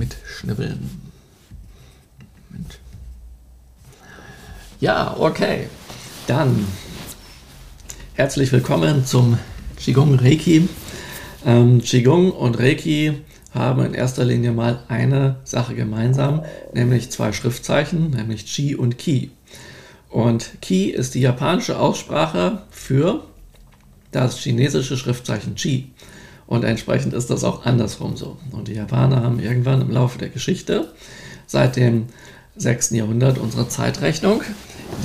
mitschnibbeln. Moment. Ja, okay. Dann herzlich willkommen zum Qigong Reiki. Ähm, Qigong und Reiki haben in erster Linie mal eine Sache gemeinsam, nämlich zwei Schriftzeichen, nämlich Qi und Ki. Und Qi ist die japanische Aussprache für das chinesische Schriftzeichen Qi. Und entsprechend ist das auch andersrum so. Und die Japaner haben irgendwann im Laufe der Geschichte, seit dem 6. Jahrhundert unserer Zeitrechnung,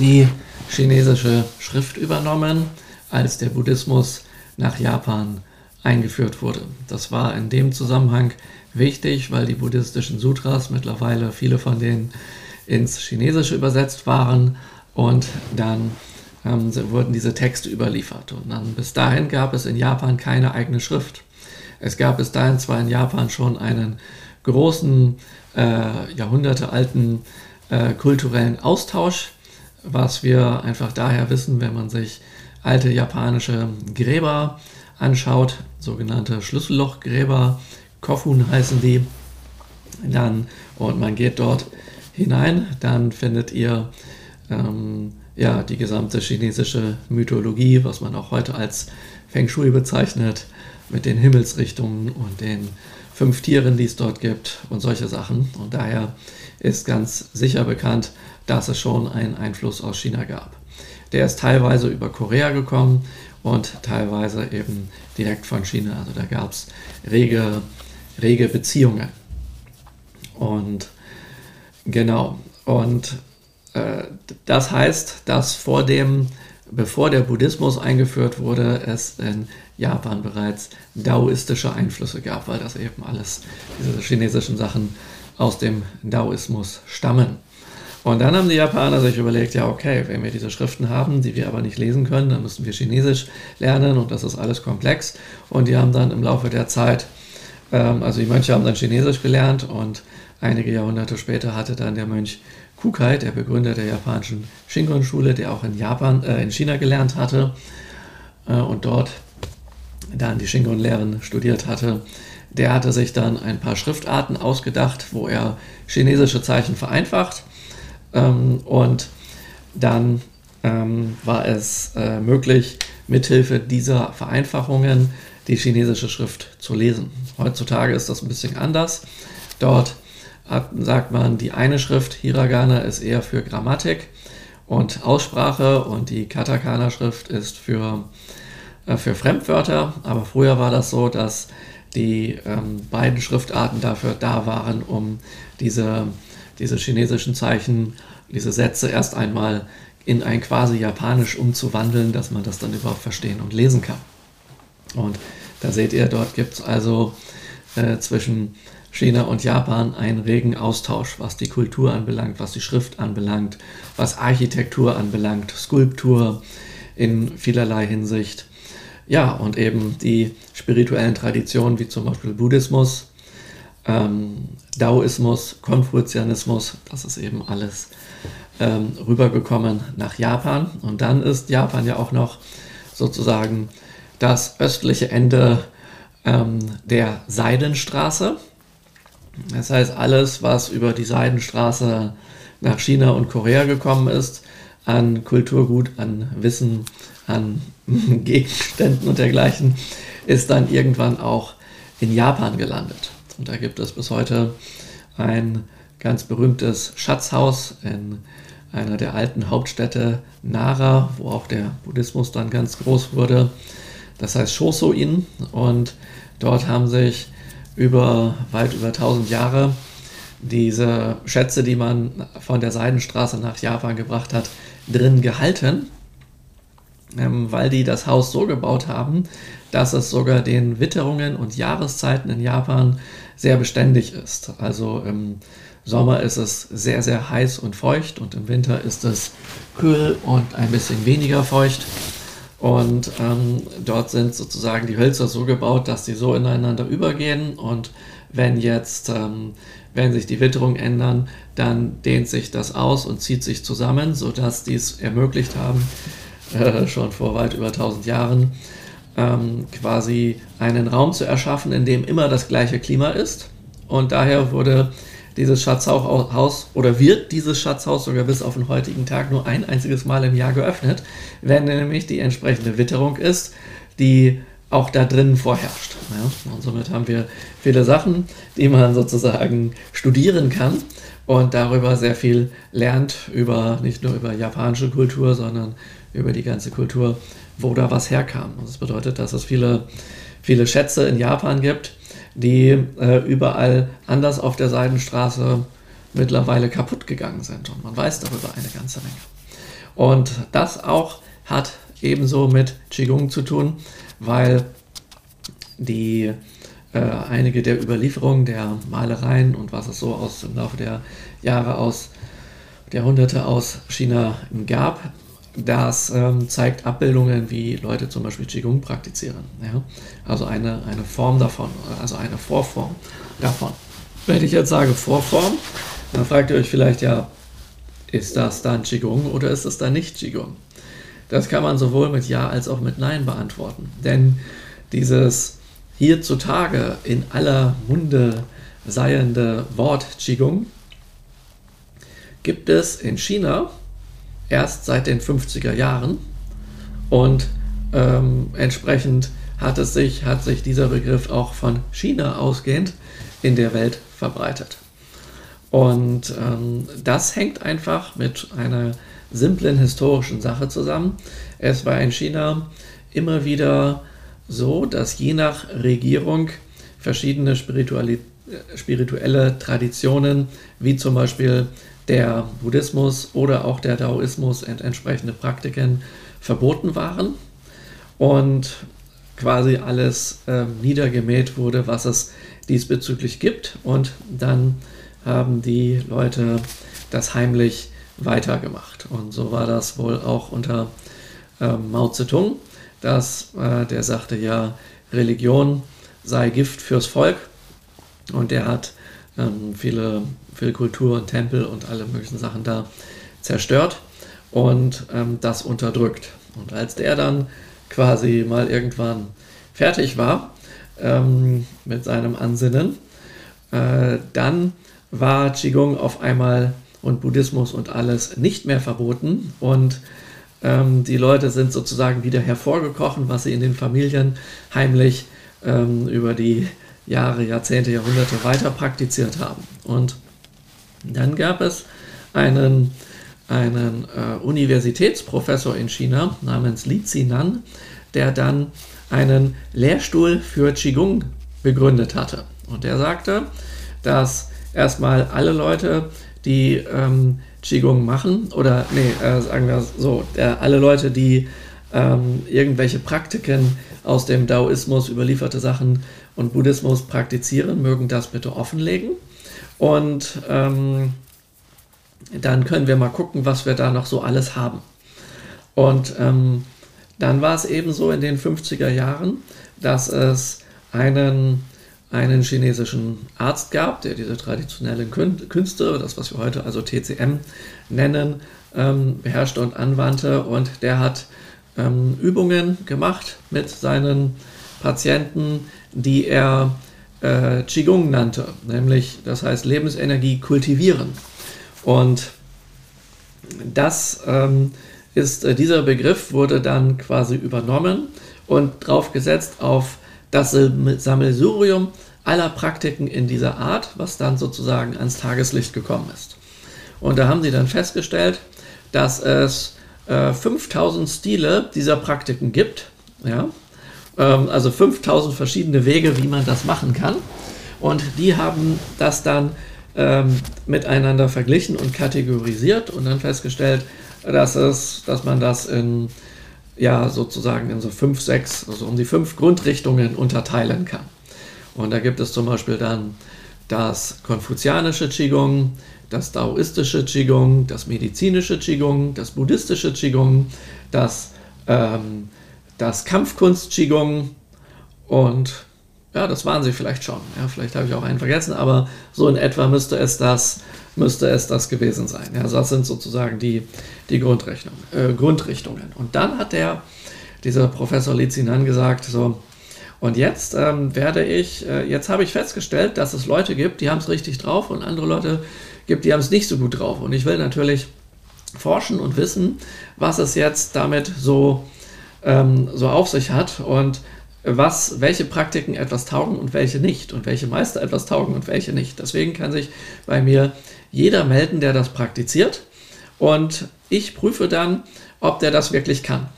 die chinesische Schrift übernommen, als der Buddhismus nach Japan eingeführt wurde. Das war in dem Zusammenhang wichtig, weil die buddhistischen Sutras mittlerweile viele von denen ins Chinesische übersetzt waren und dann ähm, wurden diese Texte überliefert. Und dann bis dahin gab es in Japan keine eigene Schrift. Es gab bis dahin zwar in Japan schon einen großen, äh, jahrhundertealten äh, kulturellen Austausch, was wir einfach daher wissen, wenn man sich alte japanische Gräber anschaut, sogenannte Schlüssellochgräber, Kofun heißen die, dann und man geht dort hinein, dann findet ihr ähm, ja, die gesamte chinesische Mythologie, was man auch heute als Feng Shui bezeichnet, mit den Himmelsrichtungen und den fünf Tieren, die es dort gibt und solche Sachen. Und daher ist ganz sicher bekannt, dass es schon einen Einfluss aus China gab. Der ist teilweise über Korea gekommen und teilweise eben direkt von China. Also da gab es rege, rege Beziehungen. Und genau, und äh, das heißt, dass vor dem, bevor der Buddhismus eingeführt wurde, es in Japan bereits daoistische Einflüsse gab, weil das eben alles, diese chinesischen Sachen aus dem Daoismus stammen. Und dann haben die Japaner sich überlegt, ja okay, wenn wir diese Schriften haben, die wir aber nicht lesen können, dann müssen wir Chinesisch lernen und das ist alles komplex. Und die haben dann im Laufe der Zeit, ähm, also die Mönche haben dann Chinesisch gelernt und einige Jahrhunderte später hatte dann der Mönch Kukai, der Begründer der japanischen Shingon-Schule, der auch in Japan, äh, in China gelernt hatte äh, und dort dann die Shingon-Lehren studiert hatte, der hatte sich dann ein paar Schriftarten ausgedacht, wo er chinesische Zeichen vereinfacht ähm, und dann ähm, war es äh, möglich, mithilfe dieser Vereinfachungen die chinesische Schrift zu lesen. Heutzutage ist das ein bisschen anders. Dort hat, sagt man, die eine Schrift Hiragana ist eher für Grammatik und Aussprache und die Katakana-Schrift ist für, äh, für Fremdwörter. Aber früher war das so, dass die ähm, beiden Schriftarten dafür da waren, um diese, diese chinesischen Zeichen, diese Sätze erst einmal in ein quasi Japanisch umzuwandeln, dass man das dann überhaupt verstehen und lesen kann. Und da seht ihr, dort gibt es also äh, zwischen China und Japan einen regen Austausch, was die Kultur anbelangt, was die Schrift anbelangt, was Architektur anbelangt, Skulptur in vielerlei Hinsicht. Ja, und eben die spirituellen Traditionen wie zum Beispiel Buddhismus, ähm, Daoismus, Konfuzianismus, das ist eben alles ähm, rübergekommen nach Japan. Und dann ist Japan ja auch noch sozusagen das östliche Ende ähm, der Seidenstraße. Das heißt, alles, was über die Seidenstraße nach China und Korea gekommen ist, an Kulturgut, an Wissen, an Gegenständen und dergleichen, ist dann irgendwann auch in Japan gelandet. Und da gibt es bis heute ein ganz berühmtes Schatzhaus in einer der alten Hauptstädte Nara, wo auch der Buddhismus dann ganz groß wurde. Das heißt Shosoin und dort haben sich über weit über 1000 Jahre diese Schätze, die man von der Seidenstraße nach Japan gebracht hat, drin gehalten, ähm, weil die das Haus so gebaut haben, dass es sogar den Witterungen und Jahreszeiten in Japan sehr beständig ist. Also im Sommer ist es sehr, sehr heiß und feucht und im Winter ist es kühl und ein bisschen weniger feucht. Und ähm, dort sind sozusagen die Hölzer so gebaut, dass sie so ineinander übergehen. Und wenn jetzt, ähm, wenn sich die Witterungen ändern, dann dehnt sich das aus und zieht sich zusammen, sodass die es ermöglicht haben, äh, schon vor weit über 1000 Jahren, ähm, quasi einen Raum zu erschaffen, in dem immer das gleiche Klima ist Und daher wurde dieses Schatzhaus oder wird dieses Schatzhaus sogar bis auf den heutigen Tag nur ein einziges Mal im Jahr geöffnet, wenn nämlich die entsprechende Witterung ist, die auch da drinnen vorherrscht. Ja? Und somit haben wir viele Sachen, die man sozusagen studieren kann und darüber sehr viel lernt, über nicht nur über japanische Kultur, sondern über die ganze Kultur, wo da was herkam. Und das bedeutet, dass es viele, viele Schätze in Japan gibt, die äh, überall anders auf der Seidenstraße mittlerweile kaputt gegangen sind. Und man weiß darüber eine ganze Menge. Und das auch hat ebenso mit Qigong zu tun, weil die äh, einige der Überlieferungen der Malereien und was es so aus im Laufe der Jahre aus der Jahrhunderte aus China gab, das ähm, zeigt Abbildungen, wie Leute zum Beispiel Qigong praktizieren. Ja? Also eine, eine Form davon, also eine Vorform davon. Wenn ich jetzt sage Vorform, dann fragt ihr euch vielleicht ja, ist das dann Qigong oder ist es dann nicht Qigong? Das kann man sowohl mit Ja als auch mit Nein beantworten. Denn dieses hierzutage in aller Munde seiende Wort Qigong gibt es in China erst seit den 50er Jahren und ähm, entsprechend hat, es sich, hat sich dieser Begriff auch von China ausgehend in der Welt verbreitet. Und ähm, das hängt einfach mit einer simplen historischen Sache zusammen. Es war in China immer wieder so, dass je nach Regierung verschiedene spirituelle Traditionen, wie zum Beispiel der Buddhismus oder auch der Daoismus und entsprechende Praktiken verboten waren und quasi alles äh, niedergemäht wurde, was es diesbezüglich gibt. Und dann haben die Leute das heimlich weitergemacht. Und so war das wohl auch unter äh, Mao Zedong, dass äh, der sagte, ja, Religion sei Gift fürs Volk. Und der hat ähm, viele, viel Kultur und Tempel und alle möglichen Sachen da zerstört und ähm, das unterdrückt. Und als der dann quasi mal irgendwann fertig war ähm, mit seinem Ansinnen, äh, dann war Qigong auf einmal und Buddhismus und alles nicht mehr verboten und ähm, die Leute sind sozusagen wieder hervorgekochen, was sie in den Familien heimlich ähm, über die Jahre, Jahrzehnte, Jahrhunderte weiter praktiziert haben. Und dann gab es einen, einen äh, Universitätsprofessor in China namens Li Zinan, der dann einen Lehrstuhl für Qigong begründet hatte. Und der sagte, dass erstmal alle Leute, die ähm, Qigong machen, oder nee, äh, sagen wir so, der, alle Leute, die ähm, irgendwelche Praktiken aus dem Daoismus, überlieferte Sachen und Buddhismus praktizieren, mögen das bitte offenlegen. Und ähm, dann können wir mal gucken, was wir da noch so alles haben. Und ähm, dann war es eben so in den 50er Jahren, dass es einen einen chinesischen Arzt gab, der diese traditionellen Künste, das was wir heute also TCM nennen, ähm, beherrschte und anwandte. Und der hat ähm, Übungen gemacht mit seinen Patienten, die er äh, Qigong nannte, nämlich das heißt Lebensenergie kultivieren. Und das ähm, ist, äh, dieser Begriff wurde dann quasi übernommen und draufgesetzt auf das Sammelsurium aller Praktiken in dieser Art, was dann sozusagen ans Tageslicht gekommen ist. Und da haben sie dann festgestellt, dass es äh, 5000 Stile dieser Praktiken gibt. Ja? Ähm, also 5000 verschiedene Wege, wie man das machen kann. Und die haben das dann ähm, miteinander verglichen und kategorisiert und dann festgestellt, dass, es, dass man das in ja sozusagen in so fünf, sechs, also um die fünf Grundrichtungen unterteilen kann. Und da gibt es zum Beispiel dann das konfuzianische Qigong, das daoistische Qigong, das medizinische Qigong, das buddhistische Qigong, das, ähm, das Kampfkunst Qigong und ja, das waren sie vielleicht schon. Ja, vielleicht habe ich auch einen vergessen, aber so in etwa müsste es das, müsste es das gewesen sein. Ja, also das sind sozusagen die, die äh, Grundrichtungen. Und dann hat der, dieser Professor Lizinan gesagt, so, Und jetzt ähm, werde ich, äh, jetzt habe ich festgestellt, dass es Leute gibt, die haben es richtig drauf und andere Leute gibt, die haben es nicht so gut drauf. Und ich will natürlich forschen und wissen, was es jetzt damit so, ähm, so auf sich hat und was, welche Praktiken etwas taugen und welche nicht und welche Meister etwas taugen und welche nicht. Deswegen kann sich bei mir jeder melden, der das praktiziert und ich prüfe dann, ob der das wirklich kann.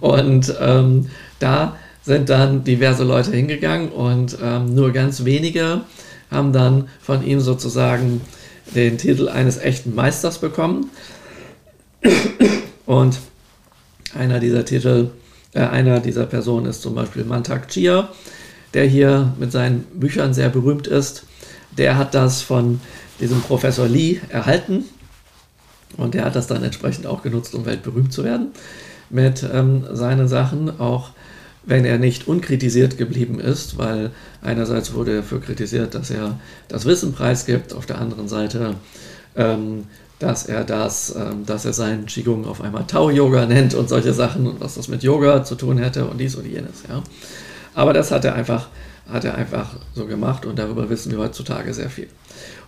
Und ähm, da sind dann diverse Leute hingegangen und ähm, nur ganz wenige haben dann von ihm sozusagen den Titel eines echten Meisters bekommen. Und einer dieser Titel, äh, einer dieser Personen ist zum Beispiel Mantak Chia, der hier mit seinen Büchern sehr berühmt ist. Der hat das von diesem Professor Lee erhalten und der hat das dann entsprechend auch genutzt, um weltberühmt zu werden mit ähm, seinen Sachen, auch wenn er nicht unkritisiert geblieben ist, weil einerseits wurde er dafür kritisiert, dass er das Wissen preisgibt, auf der anderen Seite, ähm, dass er das, ähm, dass er seinen Qigong auf einmal Tao-Yoga nennt und solche Sachen und was das mit Yoga zu tun hätte und dies und jenes, ja. Aber das hat er einfach, hat er einfach so gemacht und darüber wissen wir heutzutage sehr viel.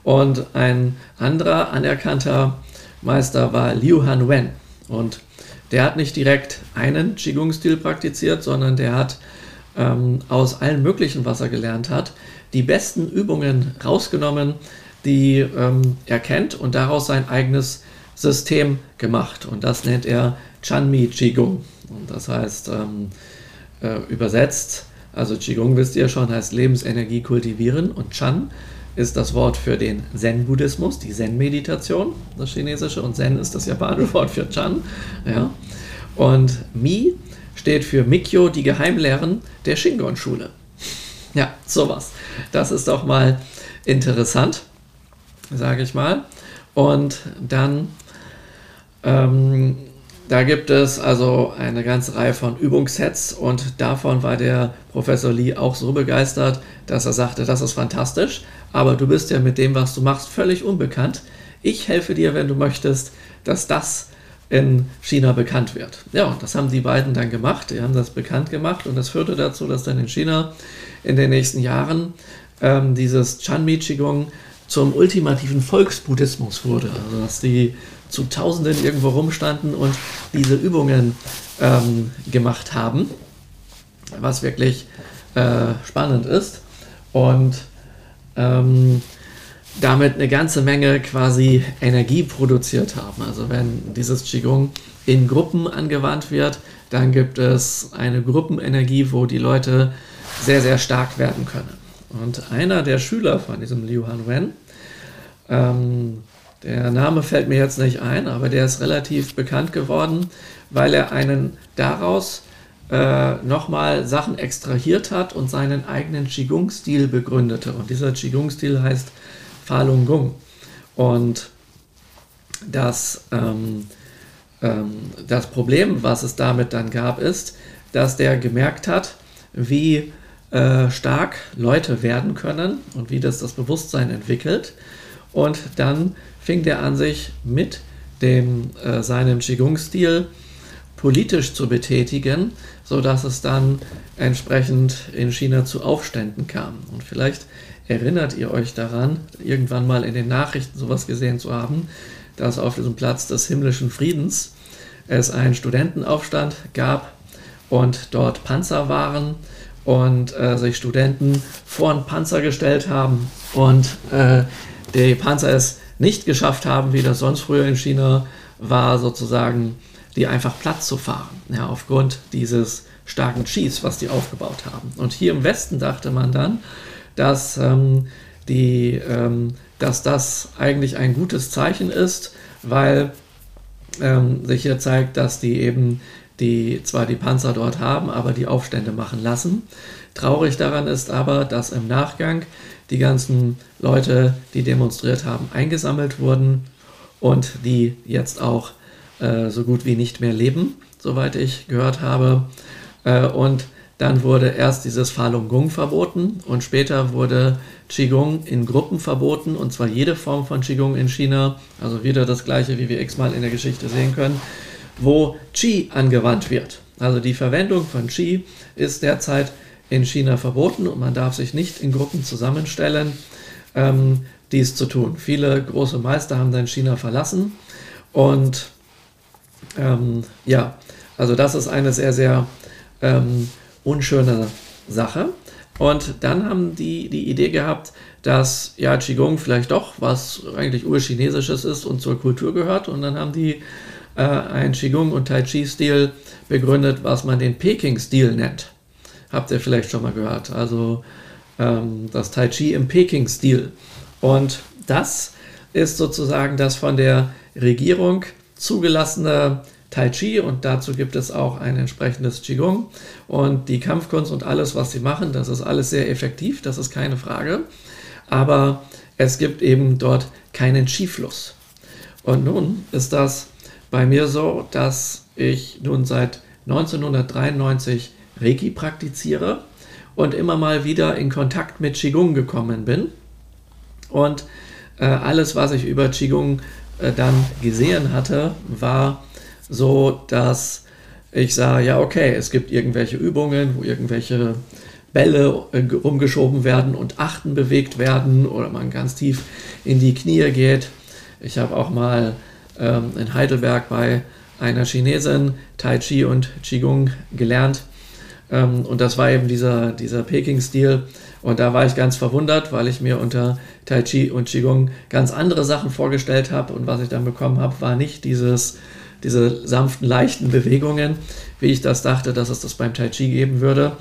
Und ein anderer anerkannter Meister war Liu Han Wen und der hat nicht direkt einen Qigong-Stil praktiziert, sondern der hat ähm, aus allen möglichen, was er gelernt hat, die besten Übungen rausgenommen, die ähm, er kennt und daraus sein eigenes System gemacht. Und das nennt er Chanmi Qigong. Und das heißt ähm, äh, übersetzt, also Qigong wisst ihr schon, heißt Lebensenergie kultivieren und Chan ist das Wort für den Zen-Buddhismus, die Zen-Meditation, das chinesische, und Zen ist das japanische Wort für Chan. Ja. Und Mi steht für Mikyo, die Geheimlehren der Shingon-Schule. Ja, sowas. Das ist doch mal interessant, sage ich mal. Und dann ähm, da gibt es also eine ganze Reihe von Übungssets und davon war der Professor Lee auch so begeistert, dass er sagte, das ist fantastisch, aber du bist ja mit dem, was du machst, völlig unbekannt. Ich helfe dir, wenn du möchtest, dass das in China bekannt wird. Ja, und das haben die beiden dann gemacht. Die haben das bekannt gemacht und das führte dazu, dass dann in China in den nächsten Jahren ähm, dieses Chanmi Qigong zum ultimativen Volksbuddhismus wurde. Also dass die zu Tausenden irgendwo rumstanden und diese Übungen ähm, gemacht haben, was wirklich äh, spannend ist und ähm, damit eine ganze Menge quasi Energie produziert haben. Also wenn dieses Qigong in Gruppen angewandt wird, dann gibt es eine Gruppenenergie, wo die Leute sehr, sehr stark werden können. Und einer der Schüler von diesem Liu Han Wen, ähm, der Name fällt mir jetzt nicht ein, aber der ist relativ bekannt geworden, weil er einen daraus äh, nochmal Sachen extrahiert hat und seinen eigenen Qigong-Stil begründete. Und dieser Qigong-Stil heißt Falun Gong. Und das, ähm, ähm, das Problem, was es damit dann gab, ist, dass der gemerkt hat, wie äh, stark Leute werden können und wie das das Bewusstsein entwickelt. Und dann fing der an, sich mit dem, äh, seinem Qigong-Stil politisch zu betätigen, sodass es dann entsprechend in China zu Aufständen kam. Und vielleicht erinnert ihr euch daran, irgendwann mal in den Nachrichten sowas gesehen zu haben, dass auf diesem Platz des himmlischen Friedens es einen Studentenaufstand gab und dort Panzer waren und äh, sich Studenten vor einen Panzer gestellt haben und äh, der Panzer es nicht geschafft haben, wie das sonst früher in China war, sozusagen die einfach platt zu fahren, ja, aufgrund dieses starken Schieß, was die aufgebaut haben. Und hier im Westen dachte man dann, dass, ähm, die, ähm, dass das eigentlich ein gutes Zeichen ist, weil ähm, sich hier zeigt, dass die eben die zwar die Panzer dort haben, aber die Aufstände machen lassen. Traurig daran ist aber, dass im Nachgang die ganzen Leute, die demonstriert haben, eingesammelt wurden und die jetzt auch äh, so gut wie nicht mehr leben, soweit ich gehört habe. Äh, und dann wurde erst dieses Falun Gong verboten und später wurde Qigong in Gruppen verboten und zwar jede Form von Qigong in China, also wieder das gleiche, wie wir x-mal in der Geschichte sehen können, wo Qi angewandt wird. Also die Verwendung von Qi ist derzeit in China verboten und man darf sich nicht in Gruppen zusammenstellen, ähm, dies zu tun. Viele große Meister haben dann China verlassen und ähm, ja, also das ist eine sehr, sehr ähm, unschöne Sache. Und dann haben die die Idee gehabt, dass ja Qigong vielleicht doch was eigentlich urchinesisches ist und zur Kultur gehört. Und dann haben die äh, einen Qigong und Tai Chi-Stil begründet, was man den Peking-Stil nennt. Habt ihr vielleicht schon mal gehört? Also ähm, das Tai Chi im Peking-Stil. Und das ist sozusagen das von der Regierung zugelassene Tai Chi und dazu gibt es auch ein entsprechendes Qigong und die Kampfkunst und alles, was sie machen, das ist alles sehr effektiv, das ist keine Frage, aber es gibt eben dort keinen Qi-Fluss. Und nun ist das bei mir so, dass ich nun seit 1993 Reiki praktiziere und immer mal wieder in Kontakt mit Qigong gekommen bin. Und äh, alles, was ich über Qigong äh, dann gesehen hatte, war so, dass ich sah, ja, okay, es gibt irgendwelche Übungen, wo irgendwelche Bälle äh, rumgeschoben werden und Achten bewegt werden oder man ganz tief in die Knie geht. Ich habe auch mal ähm, in Heidelberg bei einer Chinesin Tai Chi und Qigong gelernt. Ähm, und das war eben dieser, dieser Peking-Stil. Und da war ich ganz verwundert, weil ich mir unter Tai Chi und Qigong ganz andere Sachen vorgestellt habe. Und was ich dann bekommen habe, war nicht dieses, diese sanften, leichten Bewegungen, wie ich das dachte, dass es das beim Tai Chi geben würde,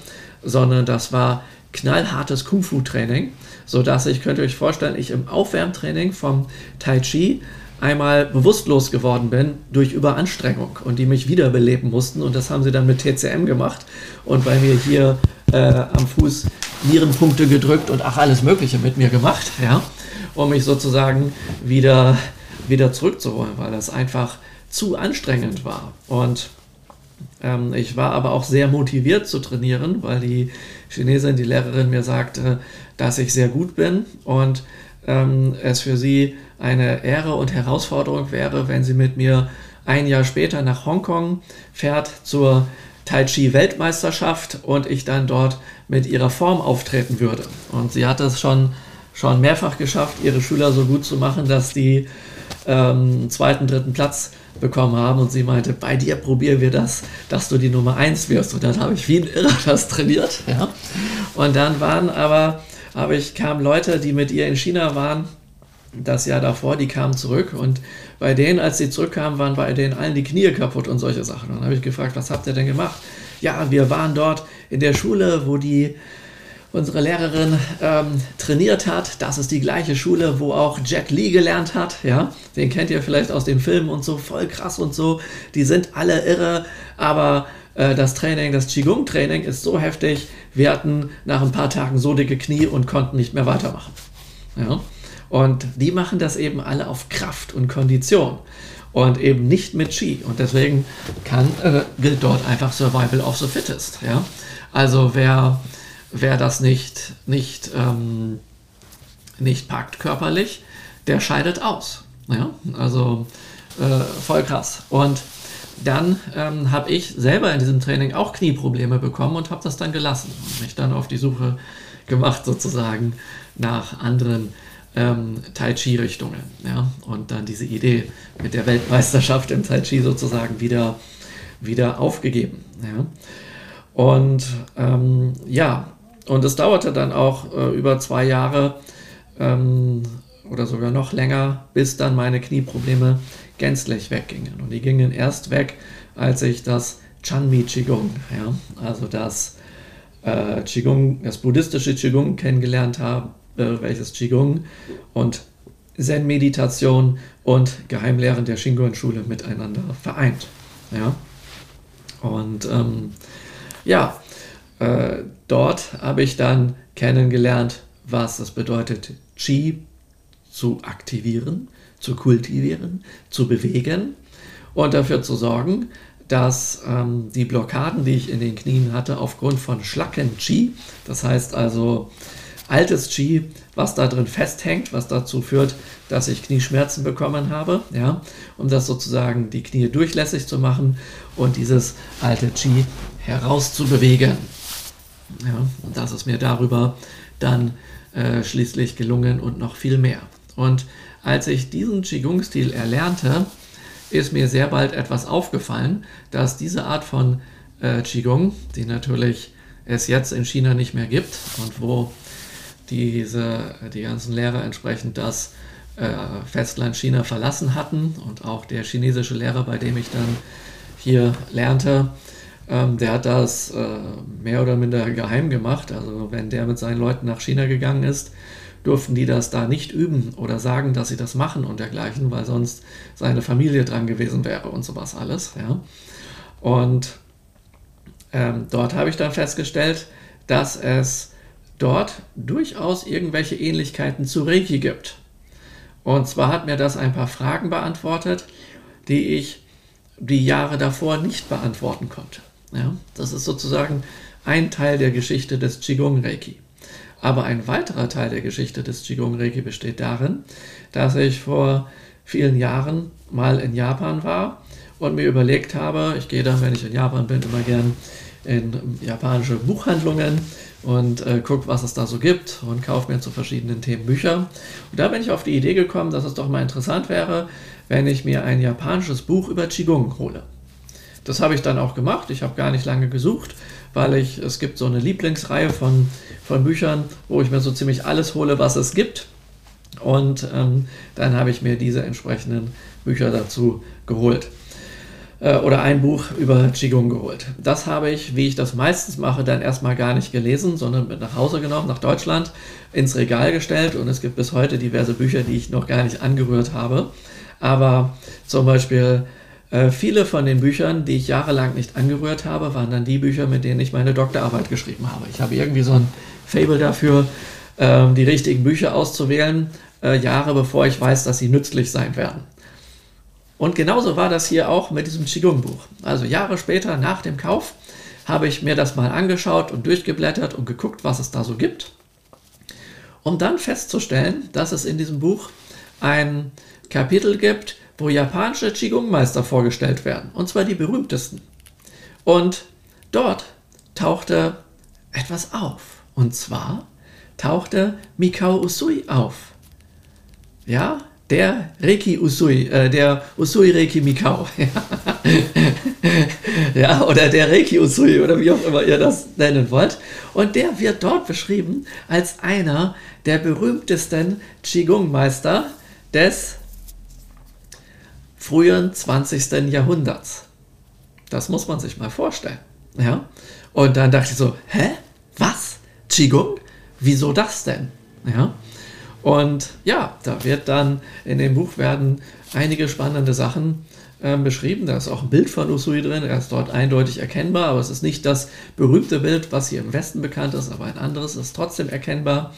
sondern das war knallhartes Kung-Fu-Training, sodass ich, könnt ihr euch vorstellen, ich im Aufwärmtraining vom Tai Chi einmal bewusstlos geworden bin durch Überanstrengung und die mich wiederbeleben mussten. Und das haben sie dann mit TCM gemacht und bei mir hier äh, am Fuß Nierenpunkte gedrückt und ach, alles Mögliche mit mir gemacht, ja, um mich sozusagen wieder, wieder zurückzuholen, weil das einfach zu anstrengend war. Und ähm, ich war aber auch sehr motiviert zu trainieren, weil die Chinesin, die Lehrerin mir sagte, dass ich sehr gut bin und ähm, es für sie eine Ehre und Herausforderung wäre, wenn sie mit mir ein Jahr später nach Hongkong fährt zur Tai Chi Weltmeisterschaft und ich dann dort mit ihrer Form auftreten würde. Und sie hat es schon, schon mehrfach geschafft, ihre Schüler so gut zu machen, dass die ähm, zweiten, dritten Platz bekommen haben und sie meinte, bei dir probieren wir das, dass du die Nummer 1 wirst. Und dann habe ich wie ein Irrer das trainiert. Ja. Und dann waren aber, aber ich kamen Leute, die mit ihr in China waren, das Jahr davor, die kamen zurück und bei denen, als sie zurückkamen, waren bei denen allen die Knie kaputt und solche Sachen. Und dann habe ich gefragt, was habt ihr denn gemacht? Ja, wir waren dort in der Schule, wo die unsere Lehrerin ähm, trainiert hat. Das ist die gleiche Schule, wo auch Jet Li gelernt hat. Ja, den kennt ihr vielleicht aus den Filmen und so, voll krass und so. Die sind alle irre, aber das Training, das Qigong-Training ist so heftig. Wir hatten nach ein paar Tagen so dicke Knie und konnten nicht mehr weitermachen. Ja. Und die machen das eben alle auf Kraft und Kondition und eben nicht mit Ski. Und deswegen kann, äh, gilt dort einfach Survival of the Fittest. Ja? Also wer, wer das nicht, nicht, ähm, nicht packt körperlich, der scheidet aus. Ja? Also äh, voll krass. Und dann ähm, habe ich selber in diesem Training auch Knieprobleme bekommen und habe das dann gelassen und mich dann auf die Suche gemacht sozusagen nach anderen ähm, Tai Chi-Richtungen. Ja? Und dann diese Idee mit der Weltmeisterschaft im Tai Chi sozusagen wieder, wieder aufgegeben. Ja? Und ähm, ja, und es dauerte dann auch äh, über zwei Jahre ähm, oder sogar noch länger, bis dann meine Knieprobleme gänzlich weggingen. Und die gingen erst weg, als ich das Chanmi Qigong, ja, also das äh, Qigong, das buddhistische Qigong kennengelernt habe äh, welches Qigong und Zen-Meditation und Geheimlehren der Shingon-Schule miteinander vereint. Ja? Und ähm, ja, äh, dort habe ich dann kennengelernt, was es bedeutet, Qi zu aktivieren, zu kultivieren, zu bewegen und dafür zu sorgen, dass ähm, die Blockaden, die ich in den Knien hatte, aufgrund von Schlacken Qi, das heißt also altes Qi, was da drin festhängt, was dazu führt, dass ich Knieschmerzen bekommen habe, ja, um das sozusagen die Knie durchlässig zu machen und dieses alte Qi herauszubewegen. Ja, und das ist mir darüber dann äh, schließlich gelungen und noch viel mehr. Und als ich diesen Qigong-Stil erlernte, ist mir sehr bald etwas aufgefallen, dass diese Art von äh, Qigong, die natürlich es jetzt in China nicht mehr gibt und wo diese, die ganzen Lehrer entsprechend das äh, Festland China verlassen hatten und auch der chinesische Lehrer, bei dem ich dann hier lernte, ähm, der hat das äh, mehr oder minder geheim gemacht. Also wenn der mit seinen Leuten nach China gegangen ist, durften die das da nicht üben oder sagen, dass sie das machen und dergleichen, weil sonst seine Familie dran gewesen wäre und sowas alles. Ja. Und ähm, dort habe ich dann festgestellt, dass es dort durchaus irgendwelche Ähnlichkeiten zu Reiki gibt. Und zwar hat mir das ein paar Fragen beantwortet, die ich die Jahre davor nicht beantworten konnte. Ja, das ist sozusagen ein Teil der Geschichte des Qigong Reiki. Aber ein weiterer Teil der Geschichte des Qigong Reiki besteht darin, dass ich vor vielen Jahren mal in Japan war und mir überlegt habe, ich gehe dann, wenn ich in Japan bin, immer gern in japanische Buchhandlungen und äh, gucke, was es da so gibt und kaufe mir zu verschiedenen Themen Bücher. Und da bin ich auf die Idee gekommen, dass es doch mal interessant wäre, wenn ich mir ein japanisches Buch über Qigong hole. Das habe ich dann auch gemacht. Ich habe gar nicht lange gesucht, weil ich, es gibt so eine Lieblingsreihe von, von Büchern, wo ich mir so ziemlich alles hole, was es gibt. Und ähm, dann habe ich mir diese entsprechenden Bücher dazu geholt. Äh, oder ein Buch über Qigong geholt. Das habe ich, wie ich das meistens mache, dann erstmal gar nicht gelesen, sondern mit nach Hause genommen, nach Deutschland, ins Regal gestellt. Und es gibt bis heute diverse Bücher, die ich noch gar nicht angerührt habe. Aber zum Beispiel äh, viele von den Büchern, die ich jahrelang nicht angerührt habe, waren dann die Bücher, mit denen ich meine Doktorarbeit geschrieben habe. Ich habe irgendwie so ein Fable dafür, äh, die richtigen Bücher auszuwählen, äh, Jahre bevor ich weiß, dass sie nützlich sein werden. Und genauso war das hier auch mit diesem Qigong-Buch. Also Jahre später, nach dem Kauf, habe ich mir das mal angeschaut und durchgeblättert und geguckt, was es da so gibt, um dann festzustellen, dass es in diesem Buch ein Kapitel gibt, wo japanische Qigong-Meister vorgestellt werden, und zwar die berühmtesten. Und dort tauchte etwas auf, und zwar tauchte Mikao Usui auf. Ja, der Reiki Usui, äh, der Usui Reiki Mikao. ja, oder der Reiki Usui oder wie auch immer ihr das nennen wollt. Und der wird dort beschrieben als einer der berühmtesten Qigong-Meister des frühen 20. Jahrhunderts. Das muss man sich mal vorstellen. Ja? Und dann dachte ich so, hä? Was? Qigong? Wieso das denn? Ja? Und ja, da wird dann in dem Buch werden einige spannende Sachen äh, beschrieben. Da ist auch ein Bild von Usui drin. Er ist dort eindeutig erkennbar, aber es ist nicht das berühmte Bild, was hier im Westen bekannt ist, aber ein anderes ist trotzdem erkennbar.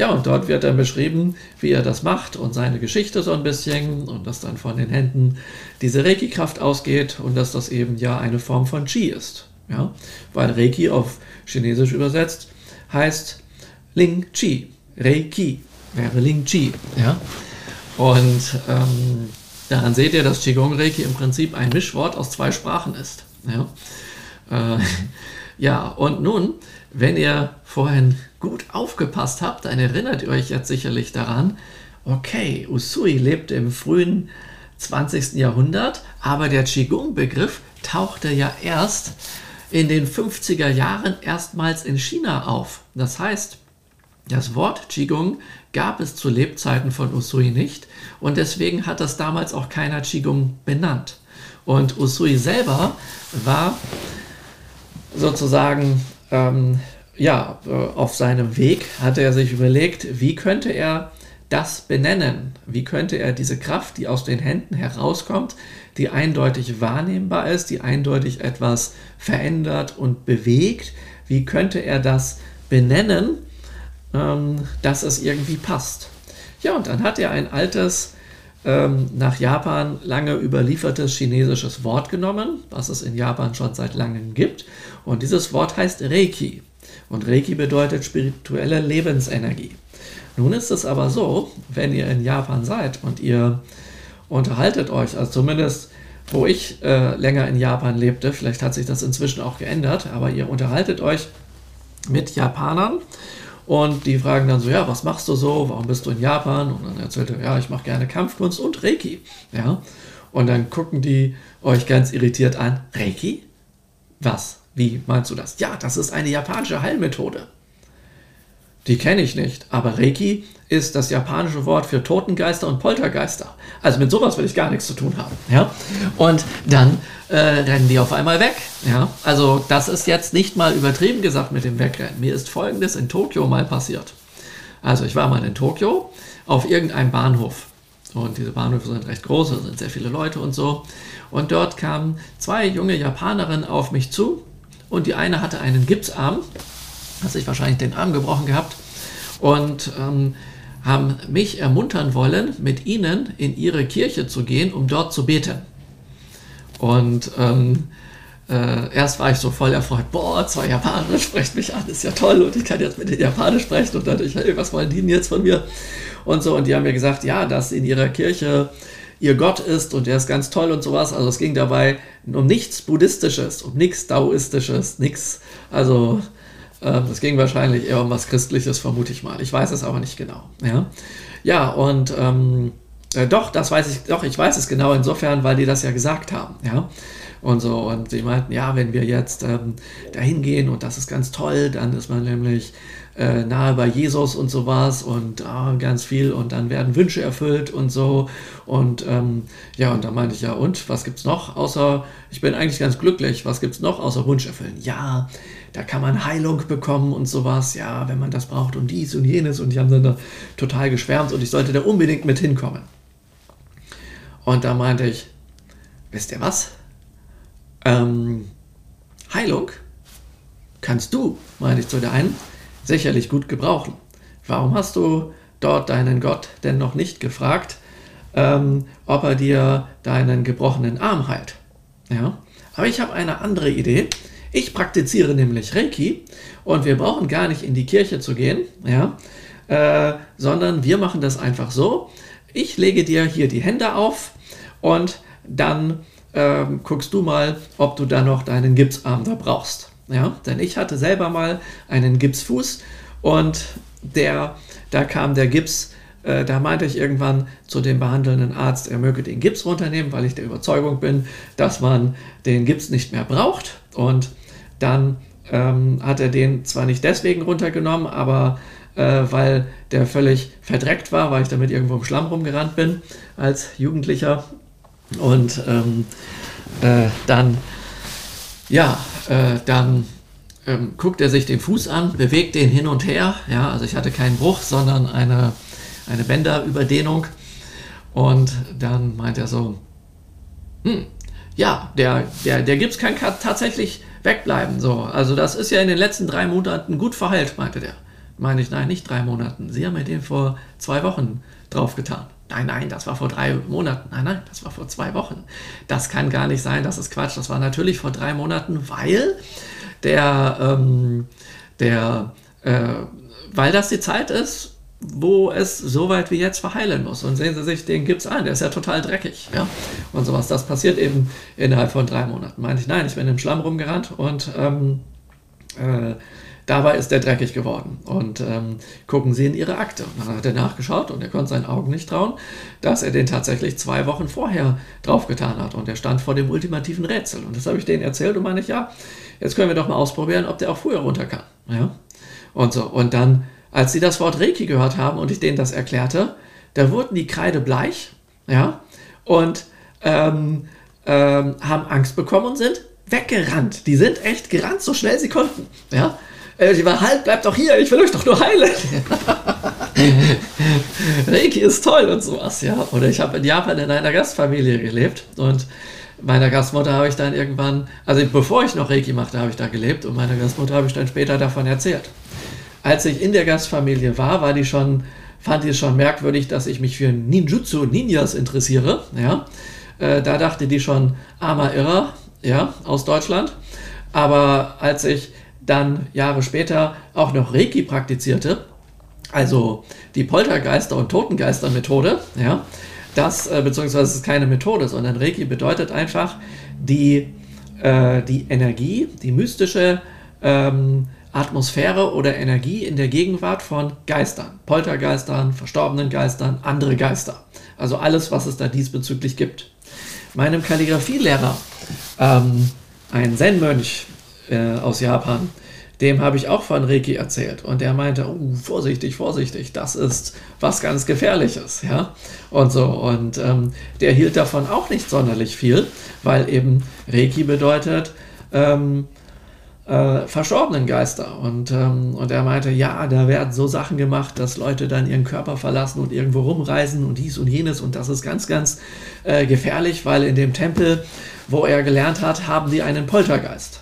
Ja, und dort wird dann beschrieben, wie er das macht und seine Geschichte so ein bisschen und dass dann von den Händen diese Reiki-Kraft ausgeht und dass das eben ja eine Form von Qi ist. Ja, weil Reiki auf Chinesisch übersetzt heißt Ling Qi, Reiki wäre Ling Chi. Ja? Und ähm, daran seht ihr, dass Qigong Reiki im Prinzip ein Mischwort aus zwei Sprachen ist. Ja, äh, ja und nun, wenn ihr vorhin gut aufgepasst habt, dann erinnert ihr euch jetzt sicherlich daran, okay, Usui lebte im frühen 20. Jahrhundert, aber der Qigong-Begriff tauchte ja erst in den 50er Jahren erstmals in China auf. Das heißt, das Wort Qigong gab es zu Lebzeiten von Usui nicht und deswegen hat das damals auch keiner Qigong benannt. Und Usui selber war sozusagen ähm, ja, äh, auf seinem Weg, hatte er sich überlegt, wie könnte er das benennen? Wie könnte er diese Kraft, die aus den Händen herauskommt, die eindeutig wahrnehmbar ist, die eindeutig etwas verändert und bewegt, wie könnte er das benennen? ähm, dass es irgendwie passt. Ja, und dann hat er ein altes, ähm, nach Japan lange überliefertes chinesisches Wort genommen, was es in Japan schon seit langem gibt. Und dieses Wort heißt Reiki. Und Reiki bedeutet spirituelle Lebensenergie. Nun ist es aber so, wenn ihr in Japan seid und ihr unterhaltet euch, also zumindest wo ich äh, länger in Japan lebte, vielleicht hat sich das inzwischen auch geändert, aber ihr unterhaltet euch mit Japanern und die fragen dann so, ja, was machst du so, warum bist du in Japan? Und dann erzählt er, ja, ich mache gerne Kampfkunst und Reiki. Ja, und dann gucken die euch ganz irritiert an, Reiki? Was? Wie meinst du das? Ja, das ist eine japanische Heilmethode. Die kenne ich nicht, aber Reiki ist das japanische Wort für Totengeister und Poltergeister. Also mit sowas will ich gar nichts zu tun haben. Ja? Und dann äh, rennen die auf einmal weg. Ja? Also das ist jetzt nicht mal übertrieben gesagt mit dem Wegrennen. Mir ist Folgendes in Tokio mal passiert. Also ich war mal in Tokio auf irgendeinem Bahnhof. Und diese Bahnhöfe sind recht groß, da sind sehr viele Leute und so. Und dort kamen zwei junge Japanerinnen auf mich zu und die eine hatte einen Gipsarm, hat sich wahrscheinlich den Arm gebrochen gehabt und ähm, haben mich ermuntern wollen, mit ihnen in ihre Kirche zu gehen, um dort zu beten. Und ähm, äh, erst war ich so voll erfreut, boah, zwei Japaner sprechen mich an, ist ja toll und ich kann jetzt mit den Japanern sprechen und dann, ich, hey, was wollen die denn jetzt von mir? Und so, und die haben mir gesagt, ja, dass in ihrer Kirche ihr Gott ist und der ist ganz toll und sowas. Also es ging dabei um nichts Buddhistisches, um nichts Daoistisches, nichts, also äh, es ging wahrscheinlich eher um was Christliches, vermute ich mal. Ich weiß es aber nicht genau. Ja, ja und ähm, äh, doch, das weiß ich, doch, ich weiß es genau insofern, weil die das ja gesagt haben. Ja, und so. Und sie meinten, ja, wenn wir jetzt ähm, dahin gehen und das ist ganz toll, dann ist man nämlich äh, nahe bei Jesus und sowas und ah, ganz viel und dann werden Wünsche erfüllt und so. Und ähm, ja, und da meinte ich, ja, und was gibt's noch außer, ich bin eigentlich ganz glücklich, was gibt's noch außer Wunsch erfüllen? Ja, da kann man Heilung bekommen und sowas, ja, wenn man das braucht und dies und jenes. Und die haben dann da total geschwärmt und ich sollte da unbedingt mit hinkommen. Und da meinte ich, wisst ihr was? Ähm, Heilung kannst du, meinte ich zu der einen, sicherlich gut gebrauchen. Warum hast du dort deinen Gott denn noch nicht gefragt, ähm, ob er dir deinen gebrochenen Arm heilt? Ja, aber ich habe eine andere Idee. Ich praktiziere nämlich Reiki und wir brauchen gar nicht in die Kirche zu gehen, ja, äh, sondern wir machen das einfach so. Ich lege dir hier die Hände auf und dann äh, guckst du mal, ob du da noch deinen Gipsarm da brauchst. Ja, denn ich hatte selber mal einen Gipsfuß und der, da kam der Gips, äh, da meinte ich irgendwann zu dem behandelnden Arzt, er möge den Gips runternehmen, weil ich der Überzeugung bin, dass man den Gips nicht mehr braucht. Und dann ähm, hat er den zwar nicht deswegen runtergenommen, aber äh, weil der völlig verdreckt war, weil ich damit irgendwo im Schlamm rumgerannt bin als Jugendlicher. Und ähm, äh, dann, ja, äh, dann ähm, guckt er sich den Fuß an, bewegt den hin und her. Ja, also ich hatte keinen Bruch, sondern eine, eine Bänderüberdehnung. Und dann meint er so, hm, ja, der, der, der Gips kann tatsächlich wegbleiben. So. Also das ist ja in den letzten drei Monaten gut verheilt, meinte der. Meine ich, nein, nicht drei Monaten. Sie haben mir den vor zwei Wochen draufgetan. Nein, nein, das war vor drei Monaten. Nein, nein, das war vor zwei Wochen. Das kann gar nicht sein, das ist Quatsch. Das war natürlich vor drei Monaten, weil der, ähm, der, äh, weil das die Zeit ist, wo es so weit wie jetzt verheilen muss. Und sehen Sie sich den Gips an, der ist ja total dreckig. Ja? Und sowas. Das passiert eben innerhalb von drei Monaten. Meinte ich, nein, ich bin im Schlamm rumgerannt und ähm, äh, dabei ist der dreckig geworden. Und ähm, gucken Sie in Ihre Akte. Und dann hat er nachgeschaut und er konnte seinen Augen nicht trauen, dass er den tatsächlich zwei Wochen vorher draufgetan hat. Und er stand vor dem ultimativen Rätsel. Und das habe ich denen erzählt und meine ich, ja, jetzt können wir doch mal ausprobieren, ob der auch früher runter kann. Ja? Und so. Und dann als sie das Wort Reiki gehört haben und ich denen das erklärte, da wurden die Kreide bleich, ja, und ähm, ähm, haben Angst bekommen und sind weggerannt. Die sind echt gerannt, so schnell sie konnten, ja. Äh, die waren halt, bleibt doch hier, ich will euch doch nur heilen. Reiki ist toll und sowas, ja. Oder ich habe in Japan in einer Gastfamilie gelebt und meiner Gastmutter habe ich dann irgendwann, also bevor ich noch Reiki machte, habe ich da gelebt und meiner Gastmutter habe ich dann später davon erzählt als ich in der Gastfamilie war, war die schon, fand die es schon merkwürdig, dass ich mich für Ninjutsu, Ninjas interessiere. Ja? Äh, da dachte die schon, armer Irrer, ja, aus Deutschland. Aber als ich dann Jahre später auch noch Reiki praktizierte, also die Poltergeister- und Totengeister-Methode, ja, das, äh, beziehungsweise ist keine Methode, sondern Reiki bedeutet einfach die, äh, die Energie, die mystische ähm, Atmosphäre oder Energie in der Gegenwart von Geistern, Poltergeistern, verstorbenen Geistern, andere Geister. Also alles, was es da diesbezüglich gibt. Meinem Kalligrafielehrer, ähm, ein Zen-Mönch äh, aus Japan, dem habe ich auch von Reiki erzählt und der meinte, oh, vorsichtig, vorsichtig, das ist was ganz Gefährliches, ja, und so. Und ähm, der hielt davon auch nicht sonderlich viel, weil eben Reiki bedeutet, ähm, äh, verstorbenen Geister. Und, ähm, und er meinte, ja, da werden so Sachen gemacht, dass Leute dann ihren Körper verlassen und irgendwo rumreisen und dies und jenes. Und das ist ganz, ganz äh, gefährlich, weil in dem Tempel, wo er gelernt hat, haben die einen Poltergeist.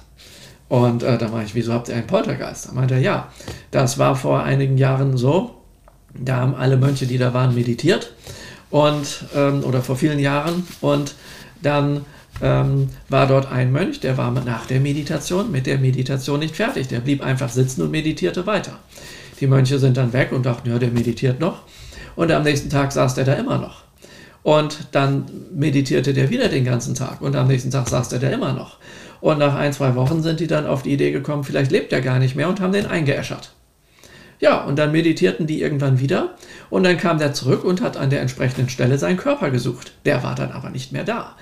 Und äh, da meinte ich, wieso habt ihr einen Poltergeist? Da meinte er, ja, das war vor einigen Jahren so. Da haben alle Mönche, die da waren, meditiert. Und, ähm, oder vor vielen Jahren. Und dann ähm, war dort ein Mönch, der war nach der Meditation mit der Meditation nicht fertig. Der blieb einfach sitzen und meditierte weiter. Die Mönche sind dann weg und dachten, ja, der meditiert noch. Und am nächsten Tag saß der da immer noch. Und dann meditierte der wieder den ganzen Tag. Und am nächsten Tag saß der da immer noch. Und nach ein, zwei Wochen sind die dann auf die Idee gekommen, vielleicht lebt er gar nicht mehr und haben den eingeäschert. Ja, und dann meditierten die irgendwann wieder und dann kam der zurück und hat an der entsprechenden Stelle seinen Körper gesucht. Der war dann aber nicht mehr da.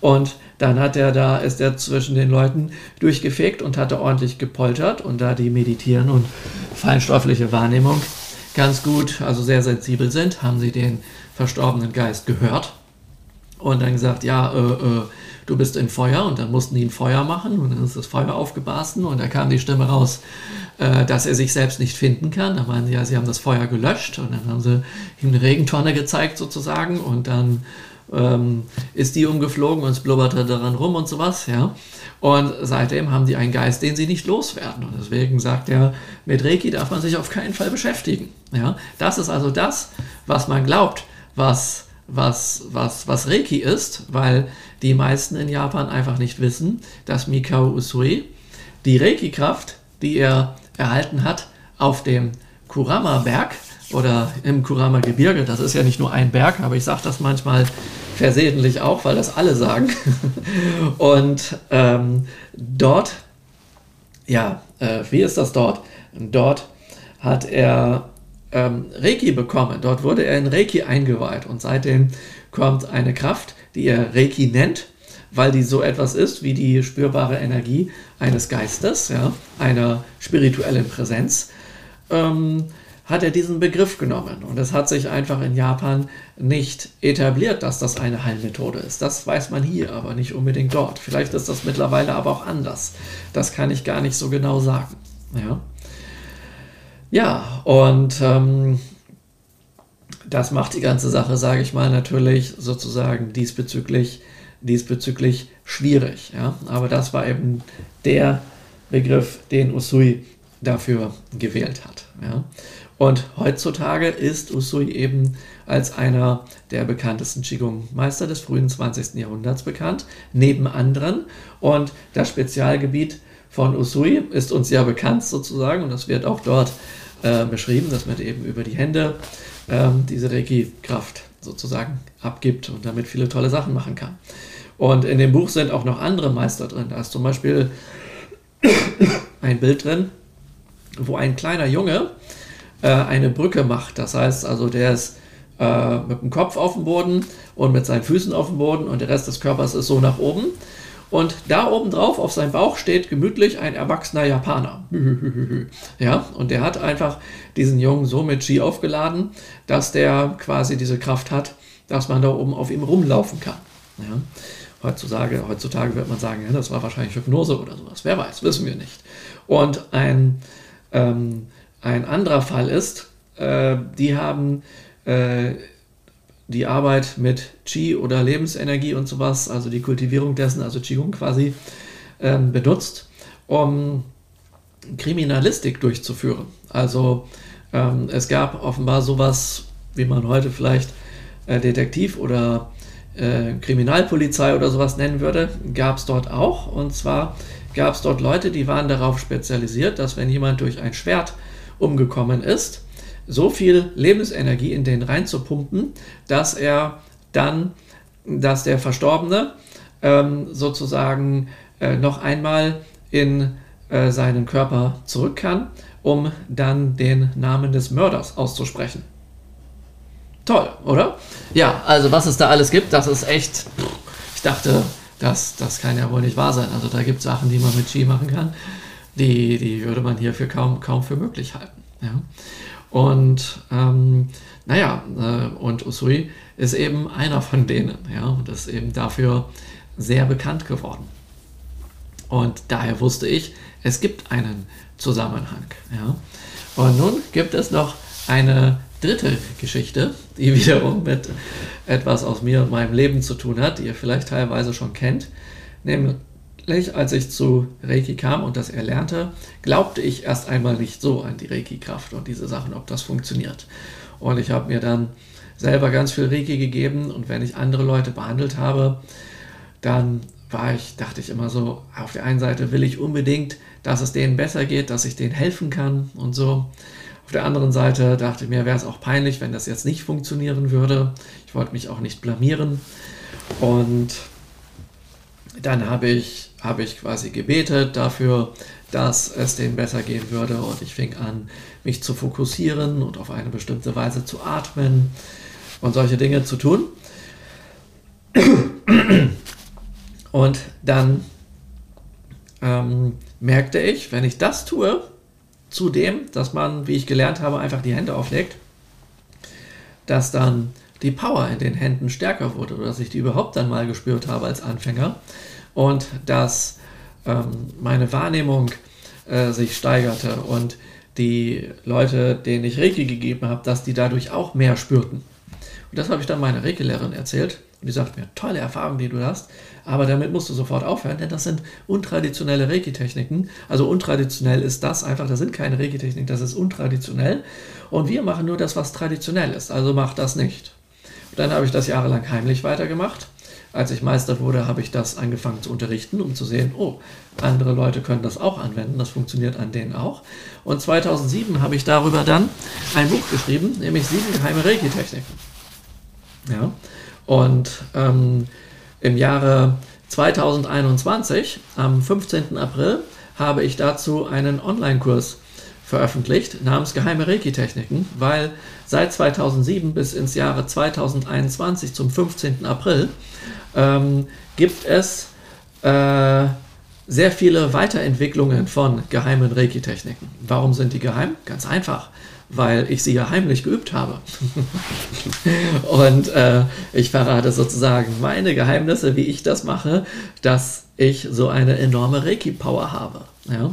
Und dann hat er da, ist er zwischen den Leuten durchgefegt und hatte ordentlich gepoltert und da die meditieren und feinstoffliche Wahrnehmung ganz gut, also sehr sensibel sind, haben sie den verstorbenen Geist gehört und dann gesagt, ja, äh, äh, du bist in Feuer und dann mussten die ein Feuer machen und dann ist das Feuer aufgebarsten und da kam die Stimme raus, äh, dass er sich selbst nicht finden kann. Da meinen sie, ja, sie haben das Feuer gelöscht und dann haben sie ihm eine Regentonne gezeigt sozusagen und dann ähm, ist die umgeflogen und es blubberte daran rum und sowas, ja. Und seitdem haben die einen Geist, den sie nicht loswerden. Und deswegen sagt er, mit Reiki darf man sich auf keinen Fall beschäftigen. Ja? Das ist also das, was man glaubt, was, was, was, was Reiki ist, weil die meisten in Japan einfach nicht wissen, dass Mikao Usui die Reiki-Kraft, die er erhalten hat, auf dem Kurama-Berg, oder im Kurama Gebirge. Das ist ja nicht nur ein Berg, aber ich sage das manchmal versehentlich auch, weil das alle sagen. Und ähm, dort, ja, äh, wie ist das dort? Dort hat er ähm, Reiki bekommen. Dort wurde er in Reiki eingeweiht und seitdem kommt eine Kraft, die er Reiki nennt, weil die so etwas ist wie die spürbare Energie eines Geistes, ja, einer spirituellen Präsenz. Ähm, hat er diesen Begriff genommen. Und es hat sich einfach in Japan nicht etabliert, dass das eine Heilmethode ist. Das weiß man hier, aber nicht unbedingt dort. Vielleicht ist das mittlerweile aber auch anders. Das kann ich gar nicht so genau sagen. Ja, ja und ähm, das macht die ganze Sache, sage ich mal, natürlich sozusagen diesbezüglich, diesbezüglich schwierig. Ja? Aber das war eben der Begriff, den Usui dafür gewählt hat. Ja? Und heutzutage ist Usui eben als einer der bekanntesten Qigong-Meister des frühen 20. Jahrhunderts bekannt, neben anderen. Und das Spezialgebiet von Usui ist uns ja bekannt sozusagen und das wird auch dort äh, beschrieben, dass man eben über die Hände äh, diese Reiki-Kraft sozusagen abgibt und damit viele tolle Sachen machen kann. Und in dem Buch sind auch noch andere Meister drin. Da ist zum Beispiel ein Bild drin, wo ein kleiner Junge äh, eine Brücke macht. Das heißt also, der ist äh, mit dem Kopf auf dem Boden und mit seinen Füßen auf dem Boden und der Rest des Körpers ist so nach oben. Und da oben drauf auf seinem Bauch steht gemütlich ein erwachsener Japaner. ja, und der hat einfach diesen Jungen so mit Ski aufgeladen, dass der quasi diese Kraft hat, dass man da oben auf ihm rumlaufen kann. Ja. Heutzutage, heutzutage wird man sagen, ja, das war wahrscheinlich Hypnose oder sowas. Wer weiß, wissen wir nicht. Und ein ähm, ein anderer Fall ist, äh, die haben äh, die Arbeit mit Qi oder Lebensenergie und sowas, also die Kultivierung dessen, also Qigong quasi, äh, benutzt, um Kriminalistik durchzuführen. Also ähm, es gab offenbar sowas, wie man heute vielleicht äh, Detektiv oder äh, Kriminalpolizei oder sowas nennen würde, gab es dort auch. Und zwar gab es dort Leute, die waren darauf spezialisiert, dass wenn jemand durch ein Schwert umgekommen ist, so viel Lebensenergie in den reinzupumpen, dass er dann, dass der Verstorbene ähm, sozusagen äh, noch einmal in äh, seinen Körper zurück kann, um dann den Namen des Mörders auszusprechen. Toll, oder? Ja, also was es da alles gibt, das ist echt. Ich dachte, das, das kann ja wohl nicht wahr sein. Also da gibt es Sachen, die man mit Ski machen kann, die, die würde man hier für kaum, kaum für möglich halten. Ja. Und ähm, naja, äh, und Usui ist eben einer von denen, ja, und ist eben dafür sehr bekannt geworden. Und daher wusste ich, es gibt einen Zusammenhang. Ja. Und nun gibt es noch eine dritte Geschichte, die wiederum mit etwas aus mir und meinem Leben zu tun hat, die ihr vielleicht teilweise schon kennt. Nämlich, als ich zu Reiki kam und das erlernte, glaubte ich erst einmal nicht so an die Reiki-Kraft und diese Sachen, ob das funktioniert. Und ich habe mir dann selber ganz viel Reiki gegeben und wenn ich andere Leute behandelt habe, dann war ich, dachte ich immer so, auf der einen Seite will ich unbedingt, dass es denen besser geht, dass ich denen helfen kann und so. Auf der anderen Seite dachte ich mir, wäre es auch peinlich, wenn das jetzt nicht funktionieren würde. Ich wollte mich auch nicht blamieren. Und dann habe ich, habe ich quasi gebetet dafür, dass es denen besser gehen würde. Und ich fing an, mich zu fokussieren und auf eine bestimmte Weise zu atmen und solche Dinge zu tun. Und dann ähm, merkte ich, wenn ich das tue, Zudem, dass man, wie ich gelernt habe, einfach die Hände auflegt, dass dann die Power in den Händen stärker wurde oder dass ich die überhaupt dann mal gespürt habe als Anfänger und dass ähm, meine Wahrnehmung äh, sich steigerte und die Leute, denen ich Reiki gegeben habe, dass die dadurch auch mehr spürten. Und das habe ich dann meiner Reiki-Lehrerin erzählt und die sagt mir, tolle Erfahrung, die du hast, aber damit musst du sofort aufhören, denn das sind untraditionelle Reiki-Techniken. Also untraditionell ist das einfach, das sind keine Reiki-Techniken, das ist untraditionell. Und wir machen nur das, was traditionell ist, also mach das nicht. Und dann habe ich das jahrelang heimlich weitergemacht. Als ich Meister wurde, habe ich das angefangen zu unterrichten, um zu sehen, oh, andere Leute können das auch anwenden, das funktioniert an denen auch. Und 2007 habe ich darüber dann ein Buch geschrieben, nämlich sieben geheime Reiki-Techniken. Ja, und ähm, im Jahre 2021, am 15. April, habe ich dazu einen Online-Kurs veröffentlicht namens Geheime Reiki-Techniken, weil seit 2007 bis ins Jahre 2021 zum 15. April ähm, gibt es äh, sehr viele Weiterentwicklungen von geheimen Reiki-Techniken. Warum sind die geheim? Ganz einfach weil ich sie ja heimlich geübt habe. und äh, ich verrate sozusagen meine Geheimnisse, wie ich das mache, dass ich so eine enorme Reiki-Power habe. Ja?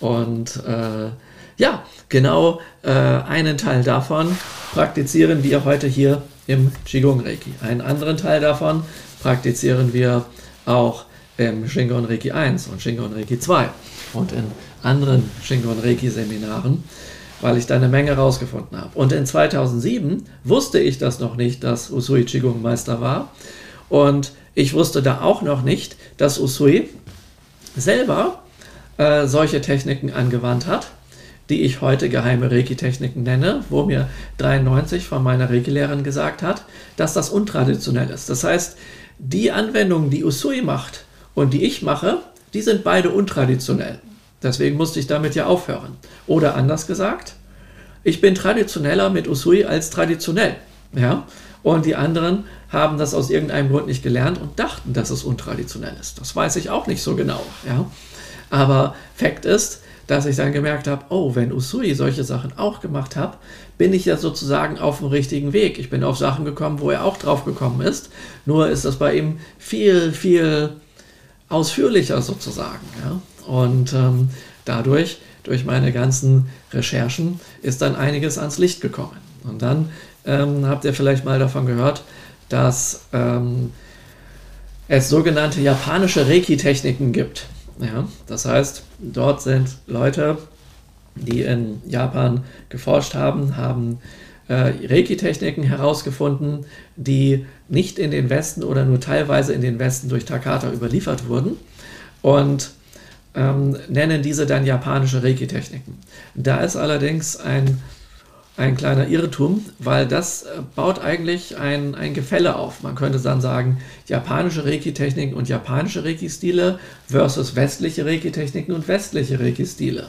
Und äh, ja, genau äh, einen Teil davon praktizieren wir heute hier im Qigong Reiki. Einen anderen Teil davon praktizieren wir auch im Shingon Reiki 1 und Shingon Reiki 2 und in anderen Shingon Reiki Seminaren weil ich da eine Menge rausgefunden habe. Und in 2007 wusste ich das noch nicht, dass Usui Qigong Meister war. Und ich wusste da auch noch nicht, dass Usui selber äh, solche Techniken angewandt hat, die ich heute geheime Reiki-Techniken nenne, wo mir 93 von meiner Reiki-Lehrerin gesagt hat, dass das untraditionell ist. Das heißt, die Anwendungen, die Usui macht und die ich mache, die sind beide untraditionell. Deswegen musste ich damit ja aufhören. Oder anders gesagt, ich bin traditioneller mit Usui als traditionell. Ja? Und die anderen haben das aus irgendeinem Grund nicht gelernt und dachten, dass es untraditionell ist. Das weiß ich auch nicht so genau. Ja? Aber Fakt ist, dass ich dann gemerkt habe, oh, wenn Usui solche Sachen auch gemacht hat, bin ich ja sozusagen auf dem richtigen Weg. Ich bin auf Sachen gekommen, wo er auch drauf gekommen ist. Nur ist das bei ihm viel, viel ausführlicher sozusagen. Ja? Und ähm, dadurch, durch meine ganzen Recherchen, ist dann einiges ans Licht gekommen. Und dann ähm, habt ihr vielleicht mal davon gehört, dass ähm, es sogenannte japanische Reiki-Techniken gibt. Ja, das heißt, dort sind Leute, die in Japan geforscht haben, haben äh, Reiki-Techniken herausgefunden, die nicht in den Westen oder nur teilweise in den Westen durch Takata überliefert wurden und ähm, nennen diese dann japanische Reiki-Techniken. Da ist allerdings ein, ein kleiner Irrtum, weil das äh, baut eigentlich ein, ein Gefälle auf. Man könnte dann sagen, japanische Reiki-Techniken und japanische Reiki-Stile versus westliche Reiki-Techniken und westliche Reiki-Stile.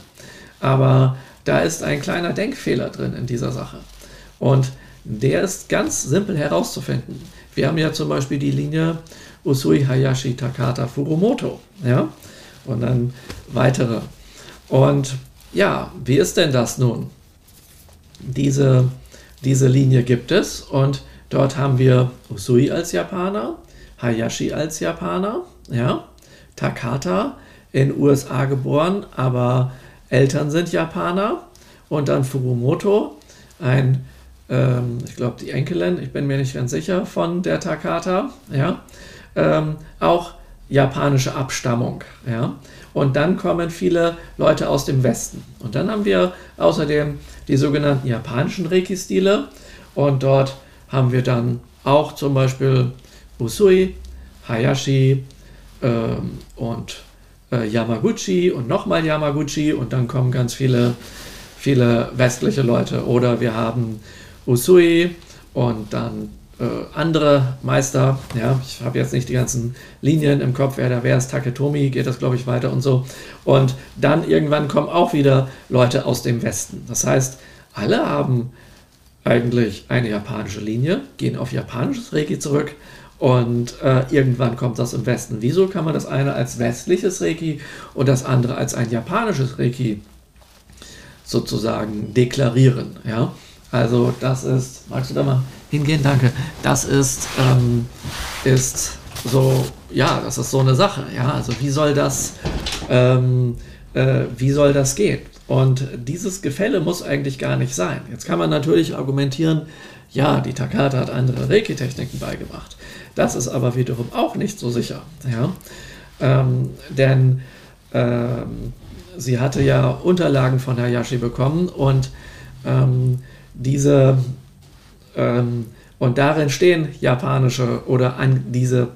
Aber da ist ein kleiner Denkfehler drin in dieser Sache. Und der ist ganz simpel herauszufinden. Wir haben ja zum Beispiel die Linie Usui Hayashi Takata Furumoto. Ja? Und dann weitere. Und ja, wie ist denn das nun? Diese, diese Linie gibt es und dort haben wir Usui als Japaner, Hayashi als Japaner, ja, Takata in USA geboren, aber Eltern sind Japaner und dann Furumoto, ein, ähm, ich glaube die Enkelin, ich bin mir nicht ganz sicher, von der Takata, ja, ähm, auch japanische Abstammung, ja. Und dann kommen viele Leute aus dem Westen. Und dann haben wir außerdem die sogenannten japanischen Reiki-Stile. Und dort haben wir dann auch zum Beispiel Usui, Hayashi ähm, und äh, Yamaguchi und nochmal Yamaguchi. Und dann kommen ganz viele, viele westliche Leute. Oder wir haben Usui und dann andere Meister, ja, ich habe jetzt nicht die ganzen Linien im Kopf, wer da wäre, ist Taketomi, geht das glaube ich weiter und so. Und dann irgendwann kommen auch wieder Leute aus dem Westen. Das heißt, alle haben eigentlich eine japanische Linie, gehen auf japanisches Reiki zurück und äh, irgendwann kommt das im Westen. Wieso kann man das eine als westliches Reiki und das andere als ein japanisches Reiki sozusagen deklarieren? Ja? Also das ist, magst du da mal hingehen? Danke. Das ist, ähm, ist so, ja, das ist so eine Sache. Ja, also wie soll das, ähm, äh, wie soll das gehen? Und dieses Gefälle muss eigentlich gar nicht sein. Jetzt kann man natürlich argumentieren, ja, die Takata hat andere Reiki-Techniken beigebracht. Das ist aber wiederum auch nicht so sicher. Ja? Ähm, denn ähm, sie hatte ja Unterlagen von Hayashi bekommen und ähm, diese ähm, und darin stehen japanische oder an diese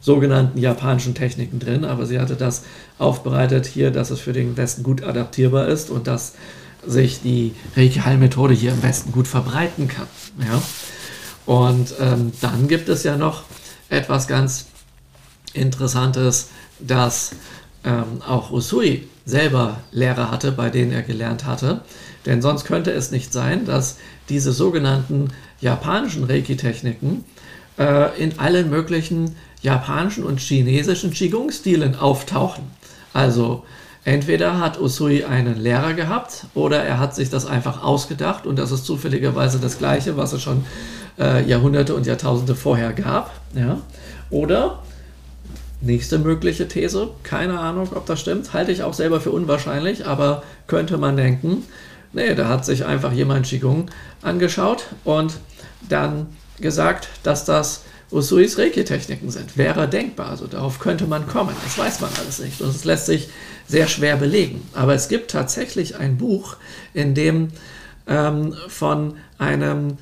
sogenannten japanischen Techniken drin, aber sie hatte das aufbereitet hier, dass es für den Westen gut adaptierbar ist und dass sich die Reiki-Heilmethode hier im Westen gut verbreiten kann. Ja? Und ähm, dann gibt es ja noch etwas ganz Interessantes, dass ähm, auch Usui selber Lehrer hatte, bei denen er gelernt hatte. Denn sonst könnte es nicht sein, dass diese sogenannten japanischen Reiki-Techniken äh, in allen möglichen japanischen und chinesischen Qigong-Stilen auftauchen. Also entweder hat Usui einen Lehrer gehabt oder er hat sich das einfach ausgedacht und das ist zufälligerweise das gleiche, was es schon äh, Jahrhunderte und Jahrtausende vorher gab. Ja? Oder nächste mögliche These, keine Ahnung, ob das stimmt, halte ich auch selber für unwahrscheinlich, aber könnte man denken, Nee, da hat sich einfach jemand Qigong angeschaut und dann gesagt, dass das Usuis Reiki-Techniken sind. Wäre denkbar, also darauf könnte man kommen. Das weiß man alles nicht und es lässt sich sehr schwer belegen. Aber es gibt tatsächlich ein Buch, in dem ähm, von einem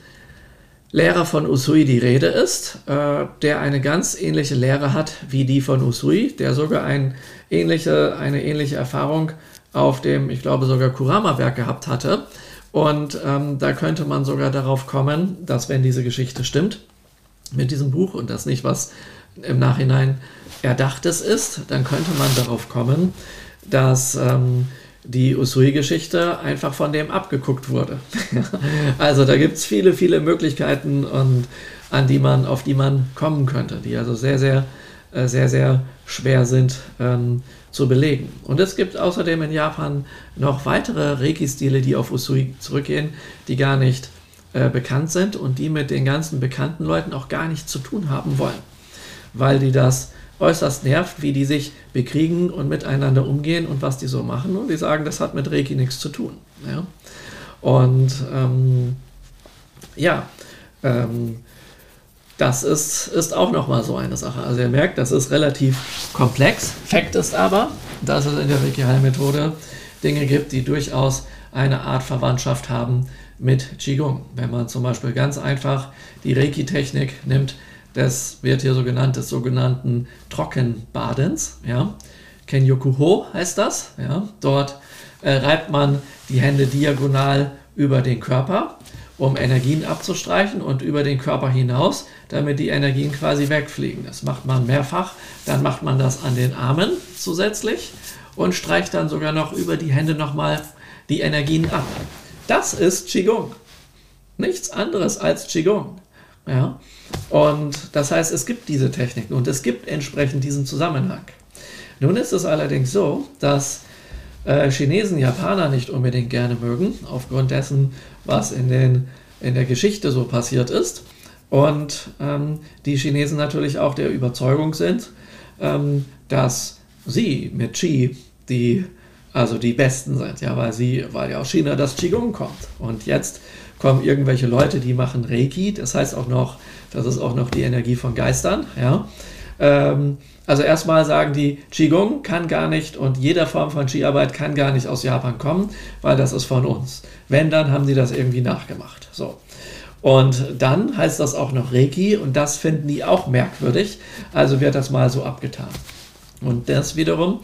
Lehrer von Usui die Rede ist, äh, der eine ganz ähnliche Lehre hat wie die von Usui, der sogar ein ähnliche, eine ähnliche Erfahrung auf dem, ich glaube, sogar Kurama-Werk gehabt hatte. Und ähm, da könnte man sogar darauf kommen, dass wenn diese Geschichte stimmt mit diesem Buch und das nicht was im Nachhinein Erdachtes ist, dann könnte man darauf kommen, dass ähm, die Usui-Geschichte einfach von dem abgeguckt wurde. also da gibt es viele, viele Möglichkeiten und an die man, auf die man kommen könnte, die also sehr, sehr, äh, sehr, sehr schwer sind ähm, zu belegen. Und es gibt außerdem in Japan noch weitere Reiki-Stile, die auf Usui zurückgehen, die gar nicht äh, bekannt sind und die mit den ganzen bekannten Leuten auch gar nichts zu tun haben wollen, weil die das äußerst nervt, wie die sich bekriegen und miteinander umgehen und was die so machen. Und die sagen, das hat mit Reiki nichts zu tun. Ja? Und ähm, ja, ähm, das ist, ist auch nochmal so eine Sache. Also ihr merkt, das ist relativ komplex. Fakt ist aber, dass es in der Reiki-Heilmethode Dinge gibt, die durchaus eine Art Verwandtschaft haben mit Qigong. Wenn man zum Beispiel ganz einfach die Reiki-Technik nimmt, das wird hier so genannt, des sogenannten Trockenbadens. Ja. Kenyokuho heißt das. Ja. Dort äh, reibt man die Hände diagonal über den Körper, um Energien abzustreichen und über den Körper hinaus, damit die Energien quasi wegfliegen. Das macht man mehrfach. Dann macht man das an den Armen zusätzlich und streicht dann sogar noch über die Hände nochmal die Energien ab. Das ist Qigong. Nichts anderes als Qigong. Ja? Und das heißt, es gibt diese Techniken und es gibt entsprechend diesen Zusammenhang. Nun ist es allerdings so, dass äh, Chinesen Japaner nicht unbedingt gerne mögen, aufgrund dessen, was in, den, in der Geschichte so passiert ist. Und ähm, die Chinesen natürlich auch der Überzeugung sind, ähm, dass sie mit Qi die also die Besten sind, ja, weil sie, weil ja aus China das Qigong kommt. Und jetzt kommen irgendwelche Leute, die machen Reiki, das heißt auch noch, das ist auch noch die Energie von Geistern, ja. Ähm, also erstmal sagen die, Qigong kann gar nicht und jeder Form von Qi-Arbeit kann gar nicht aus Japan kommen, weil das ist von uns. Wenn, dann haben sie das irgendwie nachgemacht. So. Und dann heißt das auch noch Reiki und das finden die auch merkwürdig. Also wird das mal so abgetan. Und das wiederum,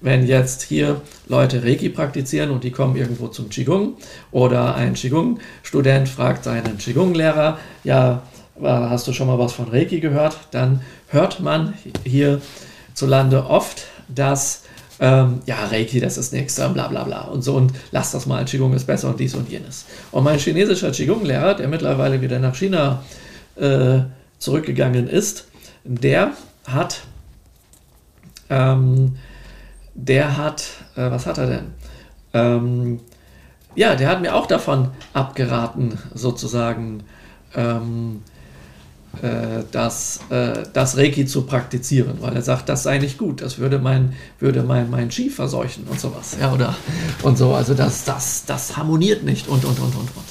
wenn jetzt hier Leute Reiki praktizieren und die kommen irgendwo zum Qigong oder ein Qigong-Student fragt seinen Qigong-Lehrer, ja, hast du schon mal was von Reiki gehört? Dann hört man hierzulande oft, dass ähm, ja, Reiki, das ist nichts, bla bla bla und so und lass das mal, Qigong ist besser und dies und jenes. Und mein chinesischer Qigong-Lehrer, der mittlerweile wieder nach China äh, zurückgegangen ist, der hat, ähm, der hat, äh, was hat er denn? Ähm, ja, der hat mir auch davon abgeraten, sozusagen, ähm, äh, das, äh, das Reiki zu praktizieren, weil er sagt, das sei nicht gut, das würde mein, würde mein, mein Ski verseuchen und sowas. Ja, oder und so. Also das, das, das harmoniert nicht und und und und und.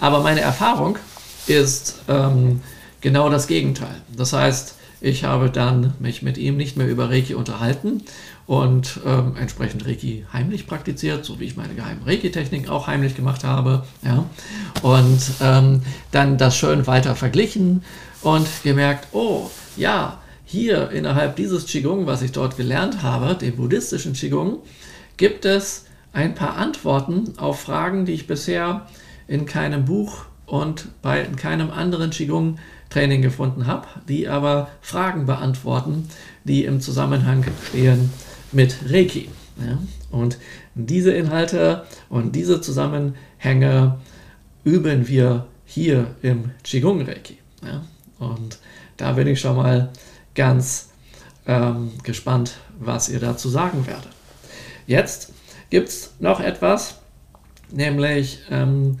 Aber meine Erfahrung ist ähm, genau das Gegenteil. Das heißt, ich habe dann mich mit ihm nicht mehr über Reiki unterhalten und ähm, entsprechend Reiki heimlich praktiziert, so wie ich meine geheimen Reiki-Techniken auch heimlich gemacht habe. Ja. Und ähm, dann das schön weiter verglichen und gemerkt, oh ja, hier innerhalb dieses Qigong, was ich dort gelernt habe, dem buddhistischen Qigong, gibt es ein paar Antworten auf Fragen, die ich bisher in keinem Buch und bei keinem anderen Qigong-Training gefunden habe, die aber Fragen beantworten, die im Zusammenhang stehen mit Reiki. Ja? Und diese Inhalte und diese Zusammenhänge üben wir hier im Qigong Reiki. Ja? Und da bin ich schon mal ganz ähm, gespannt, was ihr dazu sagen werdet. Jetzt gibt es noch etwas, nämlich ähm,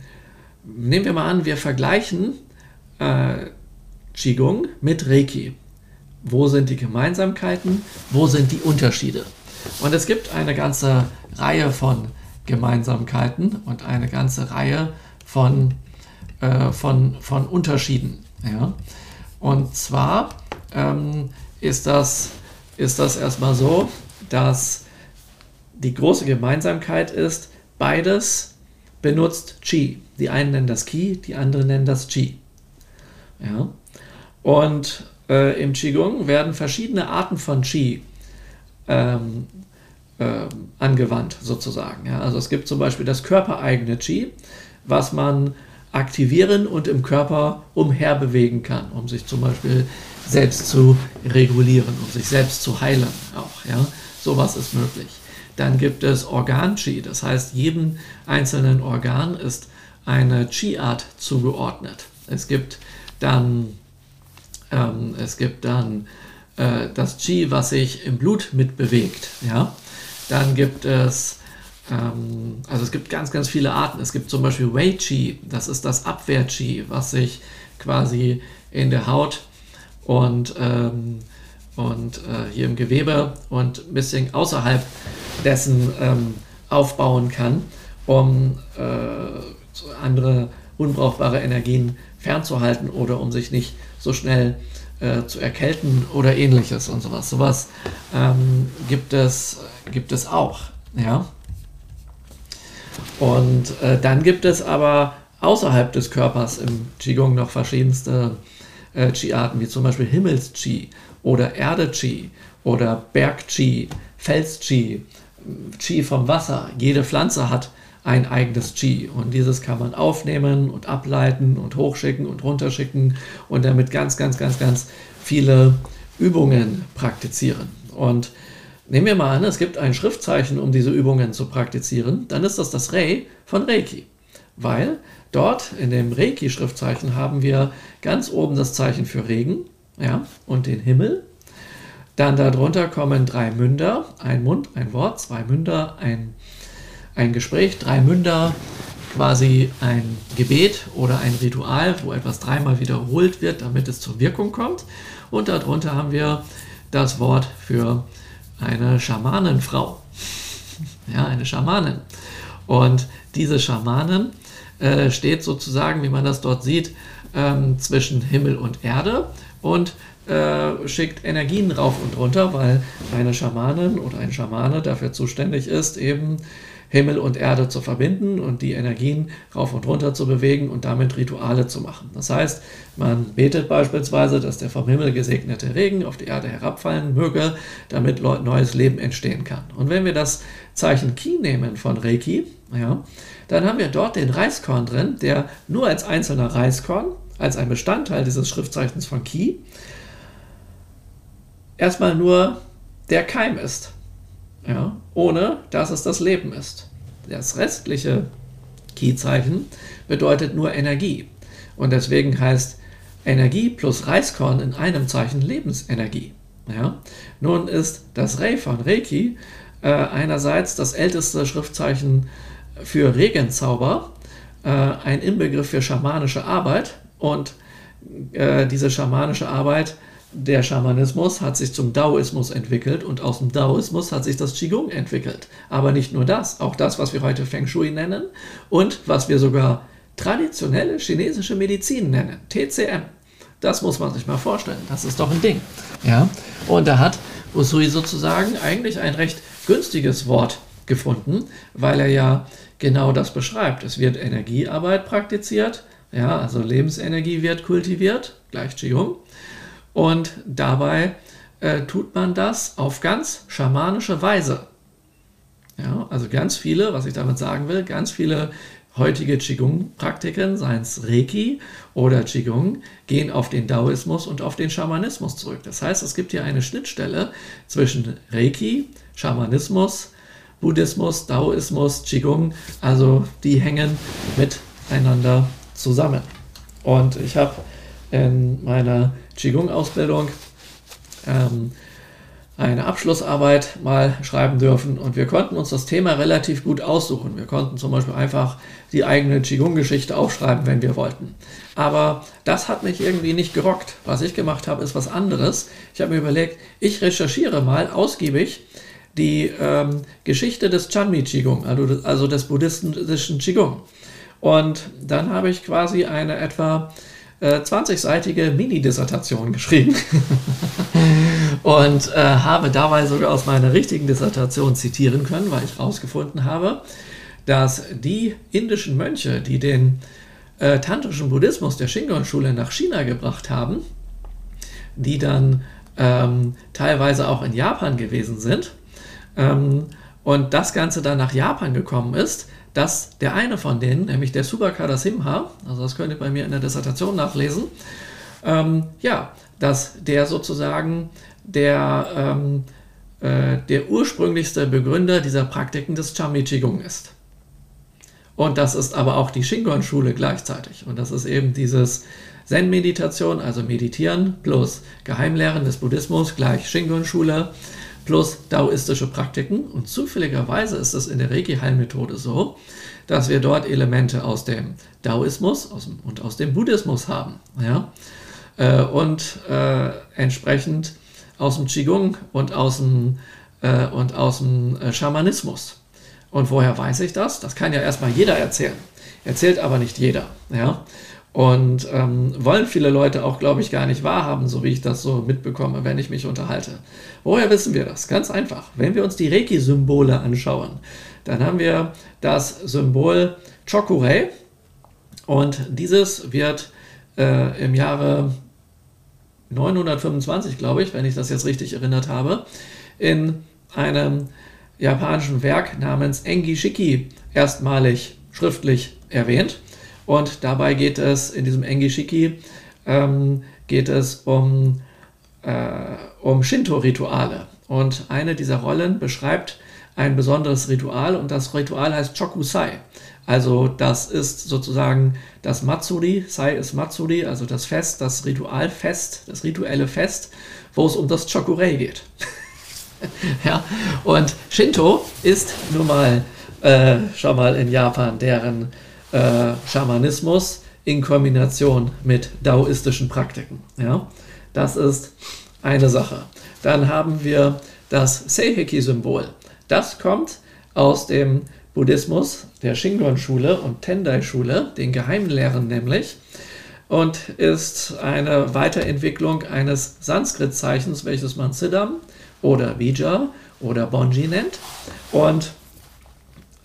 nehmen wir mal an, wir vergleichen äh, Qigong mit Reiki. Wo sind die Gemeinsamkeiten? Wo sind die Unterschiede? Und es gibt eine ganze Reihe von Gemeinsamkeiten und eine ganze Reihe von, äh, von, von Unterschieden. Ja? Und zwar ähm, ist, das, ist das erstmal so, dass die große Gemeinsamkeit ist, beides benutzt Qi. Die einen nennen das Qi, die anderen nennen das Qi. Ja? Und äh, im Qigong werden verschiedene Arten von Qi ähm, äh, angewandt, sozusagen. Ja? Also es gibt zum Beispiel das körpereigene Qi, was man aktivieren und im Körper umherbewegen kann, um sich zum Beispiel selbst zu regulieren, um sich selbst zu heilen auch. Ja? Sowas ist möglich. Dann gibt es Organ-Chi, das heißt, jedem einzelnen Organ ist eine Chi-Art zugeordnet. Es gibt dann, ähm, es gibt dann äh, das Chi, was sich im Blut mitbewegt. Ja? Dann gibt es ähm, also es gibt ganz, ganz viele Arten. Es gibt zum Beispiel Wei Chi, das ist das Abwehr-Chi, was sich quasi in der Haut und, ähm, und äh, hier im Gewebe und ein bisschen außerhalb dessen ähm, aufbauen kann, um äh, andere unbrauchbare Energien fernzuhalten oder um sich nicht so schnell äh, zu erkälten oder ähnliches und sowas. Sowas ähm, gibt, es, gibt es auch. Ja? Und äh, dann gibt es aber außerhalb des Körpers im Qigong noch verschiedenste äh, Qi-Arten, wie zum Beispiel Himmels-Qi oder Erde-Qi oder Berg-Qi, Fels-Qi, Qi vom Wasser. Jede Pflanze hat ein eigenes Qi und dieses kann man aufnehmen und ableiten und hochschicken und runterschicken und damit ganz, ganz, ganz, ganz viele Übungen praktizieren. Und nehmen wir mal an, es gibt ein Schriftzeichen, um diese Übungen zu praktizieren, dann ist das das Rei von Reiki, weil dort in dem Reiki-Schriftzeichen haben wir ganz oben das Zeichen für Regen ja, und den Himmel dann darunter kommen drei Münder, ein Mund, ein Wort, zwei Münder, ein, ein Gespräch, drei Münder, quasi ein Gebet oder ein Ritual, wo etwas dreimal wiederholt wird, damit es zur Wirkung kommt. Und darunter haben wir das Wort für eine Schamanenfrau. Ja, eine Schamanin. Und diese Schamanin äh, steht sozusagen, wie man das dort sieht, ähm, zwischen Himmel und Erde und äh, schickt Energien rauf und runter, weil eine Schamanin oder ein Schamane dafür zuständig ist, eben Himmel und Erde zu verbinden und die Energien rauf und runter zu bewegen und damit Rituale zu machen. Das heißt, man betet beispielsweise, dass der vom Himmel gesegnete Regen auf die Erde herabfallen möge, damit neues Leben entstehen kann. Und wenn wir das Zeichen Ki nehmen von Reiki, ja, dann haben wir dort den Reiskorn drin, der nur als einzelner Reiskorn, als ein Bestandteil dieses Schriftzeichens von Ki, erstmal nur der Keim ist, ja, ohne dass es das Leben ist. Das restliche Ki-Zeichen bedeutet nur Energie. Und deswegen heißt Energie plus Reiskorn in einem Zeichen Lebensenergie. Ja? Nun ist das Rei von Reiki äh, einerseits das älteste Schriftzeichen für Regenzauber, äh, ein Inbegriff für schamanische Arbeit und äh, diese schamanische Arbeit der Schamanismus hat sich zum Daoismus entwickelt und aus dem Daoismus hat sich das Qigong entwickelt. Aber nicht nur das, auch das, was wir heute Feng Shui nennen und was wir sogar traditionelle chinesische Medizin nennen, TCM. Das muss man sich mal vorstellen. Das ist doch ein Ding. Ja? Und da hat Usui sozusagen eigentlich ein recht günstiges Wort gefunden, weil er ja genau das beschreibt. Es wird Energiearbeit praktiziert, ja, also Lebensenergie wird kultiviert, gleich Qigong. Und dabei äh, tut man das auf ganz schamanische Weise. Ja, also ganz viele, was ich damit sagen will, ganz viele heutige Qigong-Praktiken, seien es Reiki oder Qigong, gehen auf den Daoismus und auf den Schamanismus zurück. Das heißt, es gibt hier eine Schnittstelle zwischen Reiki, Schamanismus, Buddhismus, Daoismus, Qigong, also die hängen miteinander zusammen. Und ich habe in meiner Qigong-Ausbildung ähm, eine Abschlussarbeit mal schreiben dürfen und wir konnten uns das Thema relativ gut aussuchen. Wir konnten zum Beispiel einfach die eigene Qigong-Geschichte aufschreiben, wenn wir wollten. Aber das hat mich irgendwie nicht gerockt. Was ich gemacht habe, ist was anderes. Ich habe mir überlegt, ich recherchiere mal ausgiebig die ähm, Geschichte des Chanmi Qigong, also, also des buddhistischen Qigong. Und dann habe ich quasi eine etwa 20-seitige äh, Mini-Dissertation geschrieben. Und äh, habe dabei sogar aus meiner richtigen Dissertation zitieren können, weil ich herausgefunden habe, dass die indischen Mönche, die den äh, tantrischen Buddhismus der Shingon-Schule nach China gebracht haben, die dann ähm, teilweise auch in Japan gewesen sind ähm, und das Ganze dann nach Japan gekommen ist, dass der eine von denen, nämlich der Subhakara Simha, also das könnt ihr bei mir in der Dissertation nachlesen, ähm, ja, dass der sozusagen der, ähm, äh, der ursprünglichste Begründer dieser Praktiken des Chami Qigong ist. Und das ist aber auch die Shingon-Schule gleichzeitig. Und das ist eben dieses Zen-Meditation, also Meditieren plus Geheimlehren des Buddhismus gleich Shingon-Schule plus daoistische Praktiken. Und zufälligerweise ist es in der Reiki-Heilmethode so, dass wir dort Elemente aus dem Daoismus und aus dem Buddhismus haben. Ja? Äh, und äh, entsprechend aus dem Qigong und aus dem, äh, und aus dem äh, Schamanismus. Und woher weiß ich das? Das kann ja erstmal jeder erzählen. Erzählt aber nicht jeder. Ja? Und ähm, wollen viele Leute auch, glaube ich, gar nicht wahrhaben, so wie ich das so mitbekomme, wenn ich mich unterhalte. Woher wissen wir das? Ganz einfach. Wenn wir uns die Reiki-Symbole anschauen, dann haben wir das Symbol Chokurei Und dieses wird äh, im Jahre 925, glaube ich, wenn ich das jetzt richtig erinnert habe, in einem japanischen Werk namens Engi Shiki erstmalig schriftlich erwähnt. Und dabei geht es in diesem Engi Shiki ähm, geht es um, äh, um Shinto-Rituale. Und eine dieser Rollen beschreibt ein besonderes Ritual und das Ritual heißt Chokusai. Also das ist sozusagen das Matsuri, Sai ist Matsuri, also das Fest, das Ritualfest, das rituelle Fest, wo es um das Chokurei geht. ja, und Shinto ist nun mal äh, schon mal in Japan deren äh, Schamanismus in Kombination mit daoistischen Praktiken. Ja, das ist eine Sache. Dann haben wir das Seiheki-Symbol. Das kommt aus dem Buddhismus, der Shingon-Schule und Tendai-Schule, den Geheimlehren nämlich, und ist eine Weiterentwicklung eines Sanskrit-Zeichens, welches man Siddham oder Vija oder Bonji nennt und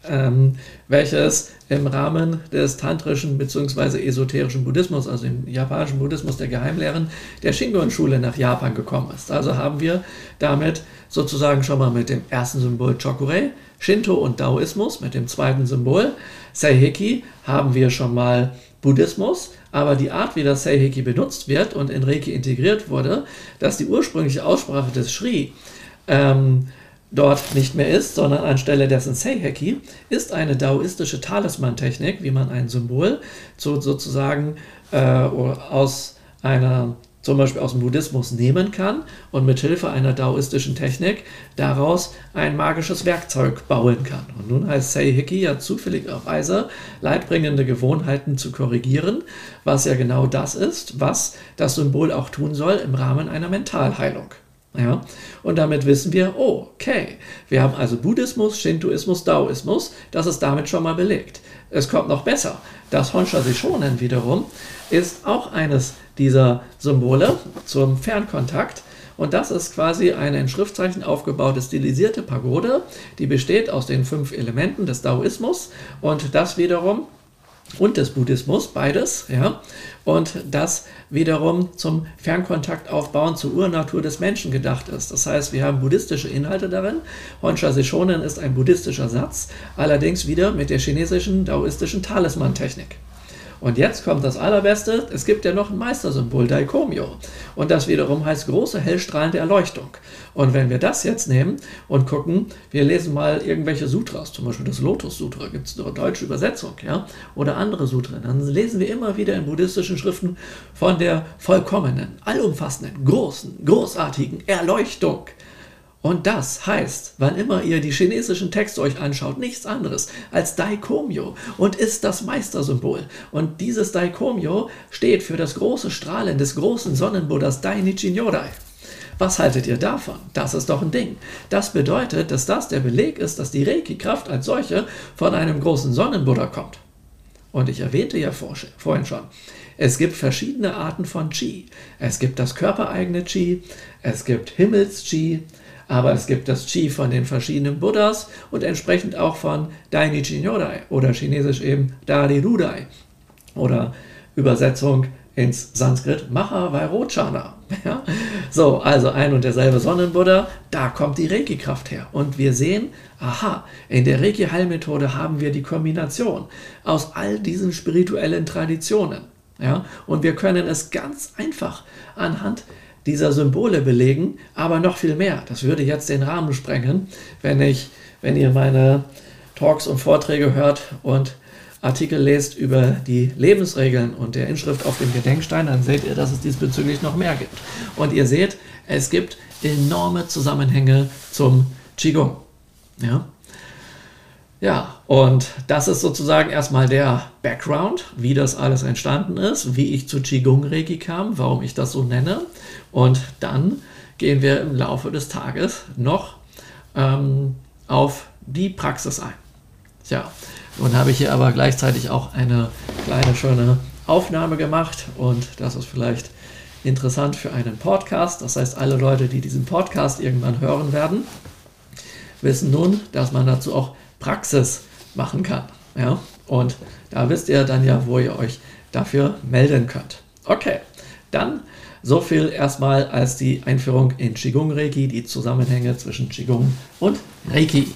ähm, welches im Rahmen des tantrischen bzw. esoterischen Buddhismus, also im japanischen Buddhismus der Geheimlehren, der Shingon-Schule nach Japan gekommen ist. Also haben wir damit sozusagen schon mal mit dem ersten Symbol Chokurei Shinto und Daoismus mit dem zweiten Symbol. Seiheki haben wir schon mal Buddhismus, aber die Art, wie das Seiheki benutzt wird und in Reiki integriert wurde, dass die ursprüngliche Aussprache des Shri ähm, dort nicht mehr ist, sondern anstelle dessen Seiheki, ist eine daoistische Talisman-Technik, wie man ein Symbol zu, sozusagen äh, aus einer zum Beispiel aus dem Buddhismus nehmen kann und mit Hilfe einer daoistischen Technik daraus ein magisches Werkzeug bauen kann. Und nun heißt Seiheki ja zufälligerweise leitbringende Gewohnheiten zu korrigieren, was ja genau das ist, was das Symbol auch tun soll im Rahmen einer Mentalheilung. Ja? Und damit wissen wir, oh, okay, wir haben also Buddhismus, Shintoismus, Daoismus, das ist damit schon mal belegt. Es kommt noch besser. Das Honsha Sishonen wiederum ist auch eines dieser Symbole zum Fernkontakt. Und das ist quasi eine in Schriftzeichen aufgebaute stilisierte Pagode, die besteht aus den fünf Elementen des Daoismus und das wiederum und des Buddhismus, beides, ja, und das wiederum zum Fernkontakt aufbauen zur Urnatur des Menschen gedacht ist. Das heißt, wir haben buddhistische Inhalte darin. Honsha Sishonen ist ein buddhistischer Satz, allerdings wieder mit der chinesischen daoistischen Talisman-Technik. Und jetzt kommt das Allerbeste, es gibt ja noch ein Meistersymbol, Daikomyo. Und das wiederum heißt große hellstrahlende Erleuchtung. Und wenn wir das jetzt nehmen und gucken, wir lesen mal irgendwelche Sutras, zum Beispiel das Lotus-Sutra, gibt es eine deutsche Übersetzung, ja, oder andere Sutren, dann lesen wir immer wieder in buddhistischen Schriften von der vollkommenen, allumfassenden, großen, großartigen Erleuchtung. Und das heißt, wann immer ihr die chinesischen Texte euch anschaut, nichts anderes als Daikomyo und ist das Meistersymbol. Und dieses Daikomyo steht für das große Strahlen des großen Sonnenbuddhas Dainichi Nyorai. Was haltet ihr davon? Das ist doch ein Ding. Das bedeutet, dass das der Beleg ist, dass die Reiki-Kraft als solche von einem großen Sonnenbuddha kommt. Und ich erwähnte ja vorhin schon, es gibt verschiedene Arten von Qi. Es gibt das körpereigene Qi, es gibt Himmels-Qi, aber es gibt das Qi von den verschiedenen Buddhas und entsprechend auch von Dainichi Nyorai oder chinesisch eben Dari Rudai oder Übersetzung ins Sanskrit Mahavairochana. Ja? So, also ein und derselbe Sonnenbuddha, da kommt die Reiki-Kraft her. Und wir sehen, aha, in der Reiki-Heilmethode haben wir die Kombination aus all diesen spirituellen Traditionen. Ja? Und wir können es ganz einfach anhand dieser Symbole belegen, aber noch viel mehr. Das würde jetzt den Rahmen sprengen, wenn ich, wenn ihr meine Talks und Vorträge hört und Artikel lest über die Lebensregeln und der Inschrift auf dem Gedenkstein, dann seht ihr, dass es diesbezüglich noch mehr gibt. Und ihr seht, es gibt enorme Zusammenhänge zum Qigong. Ja? Ja, und das ist sozusagen erstmal der Background, wie das alles entstanden ist, wie ich zu Qigong Reiki kam, warum ich das so nenne. Und dann gehen wir im Laufe des Tages noch ähm, auf die Praxis ein. Tja, nun habe ich hier aber gleichzeitig auch eine kleine schöne Aufnahme gemacht und das ist vielleicht interessant für einen Podcast. Das heißt, alle Leute, die diesen Podcast irgendwann hören werden, wissen nun, dass man dazu auch Praxis machen kann. Ja? Und da wisst ihr dann ja, wo ihr euch dafür melden könnt. Okay, dann so viel erstmal als die Einführung in Qigong Reiki, die Zusammenhänge zwischen Qigong und Reiki.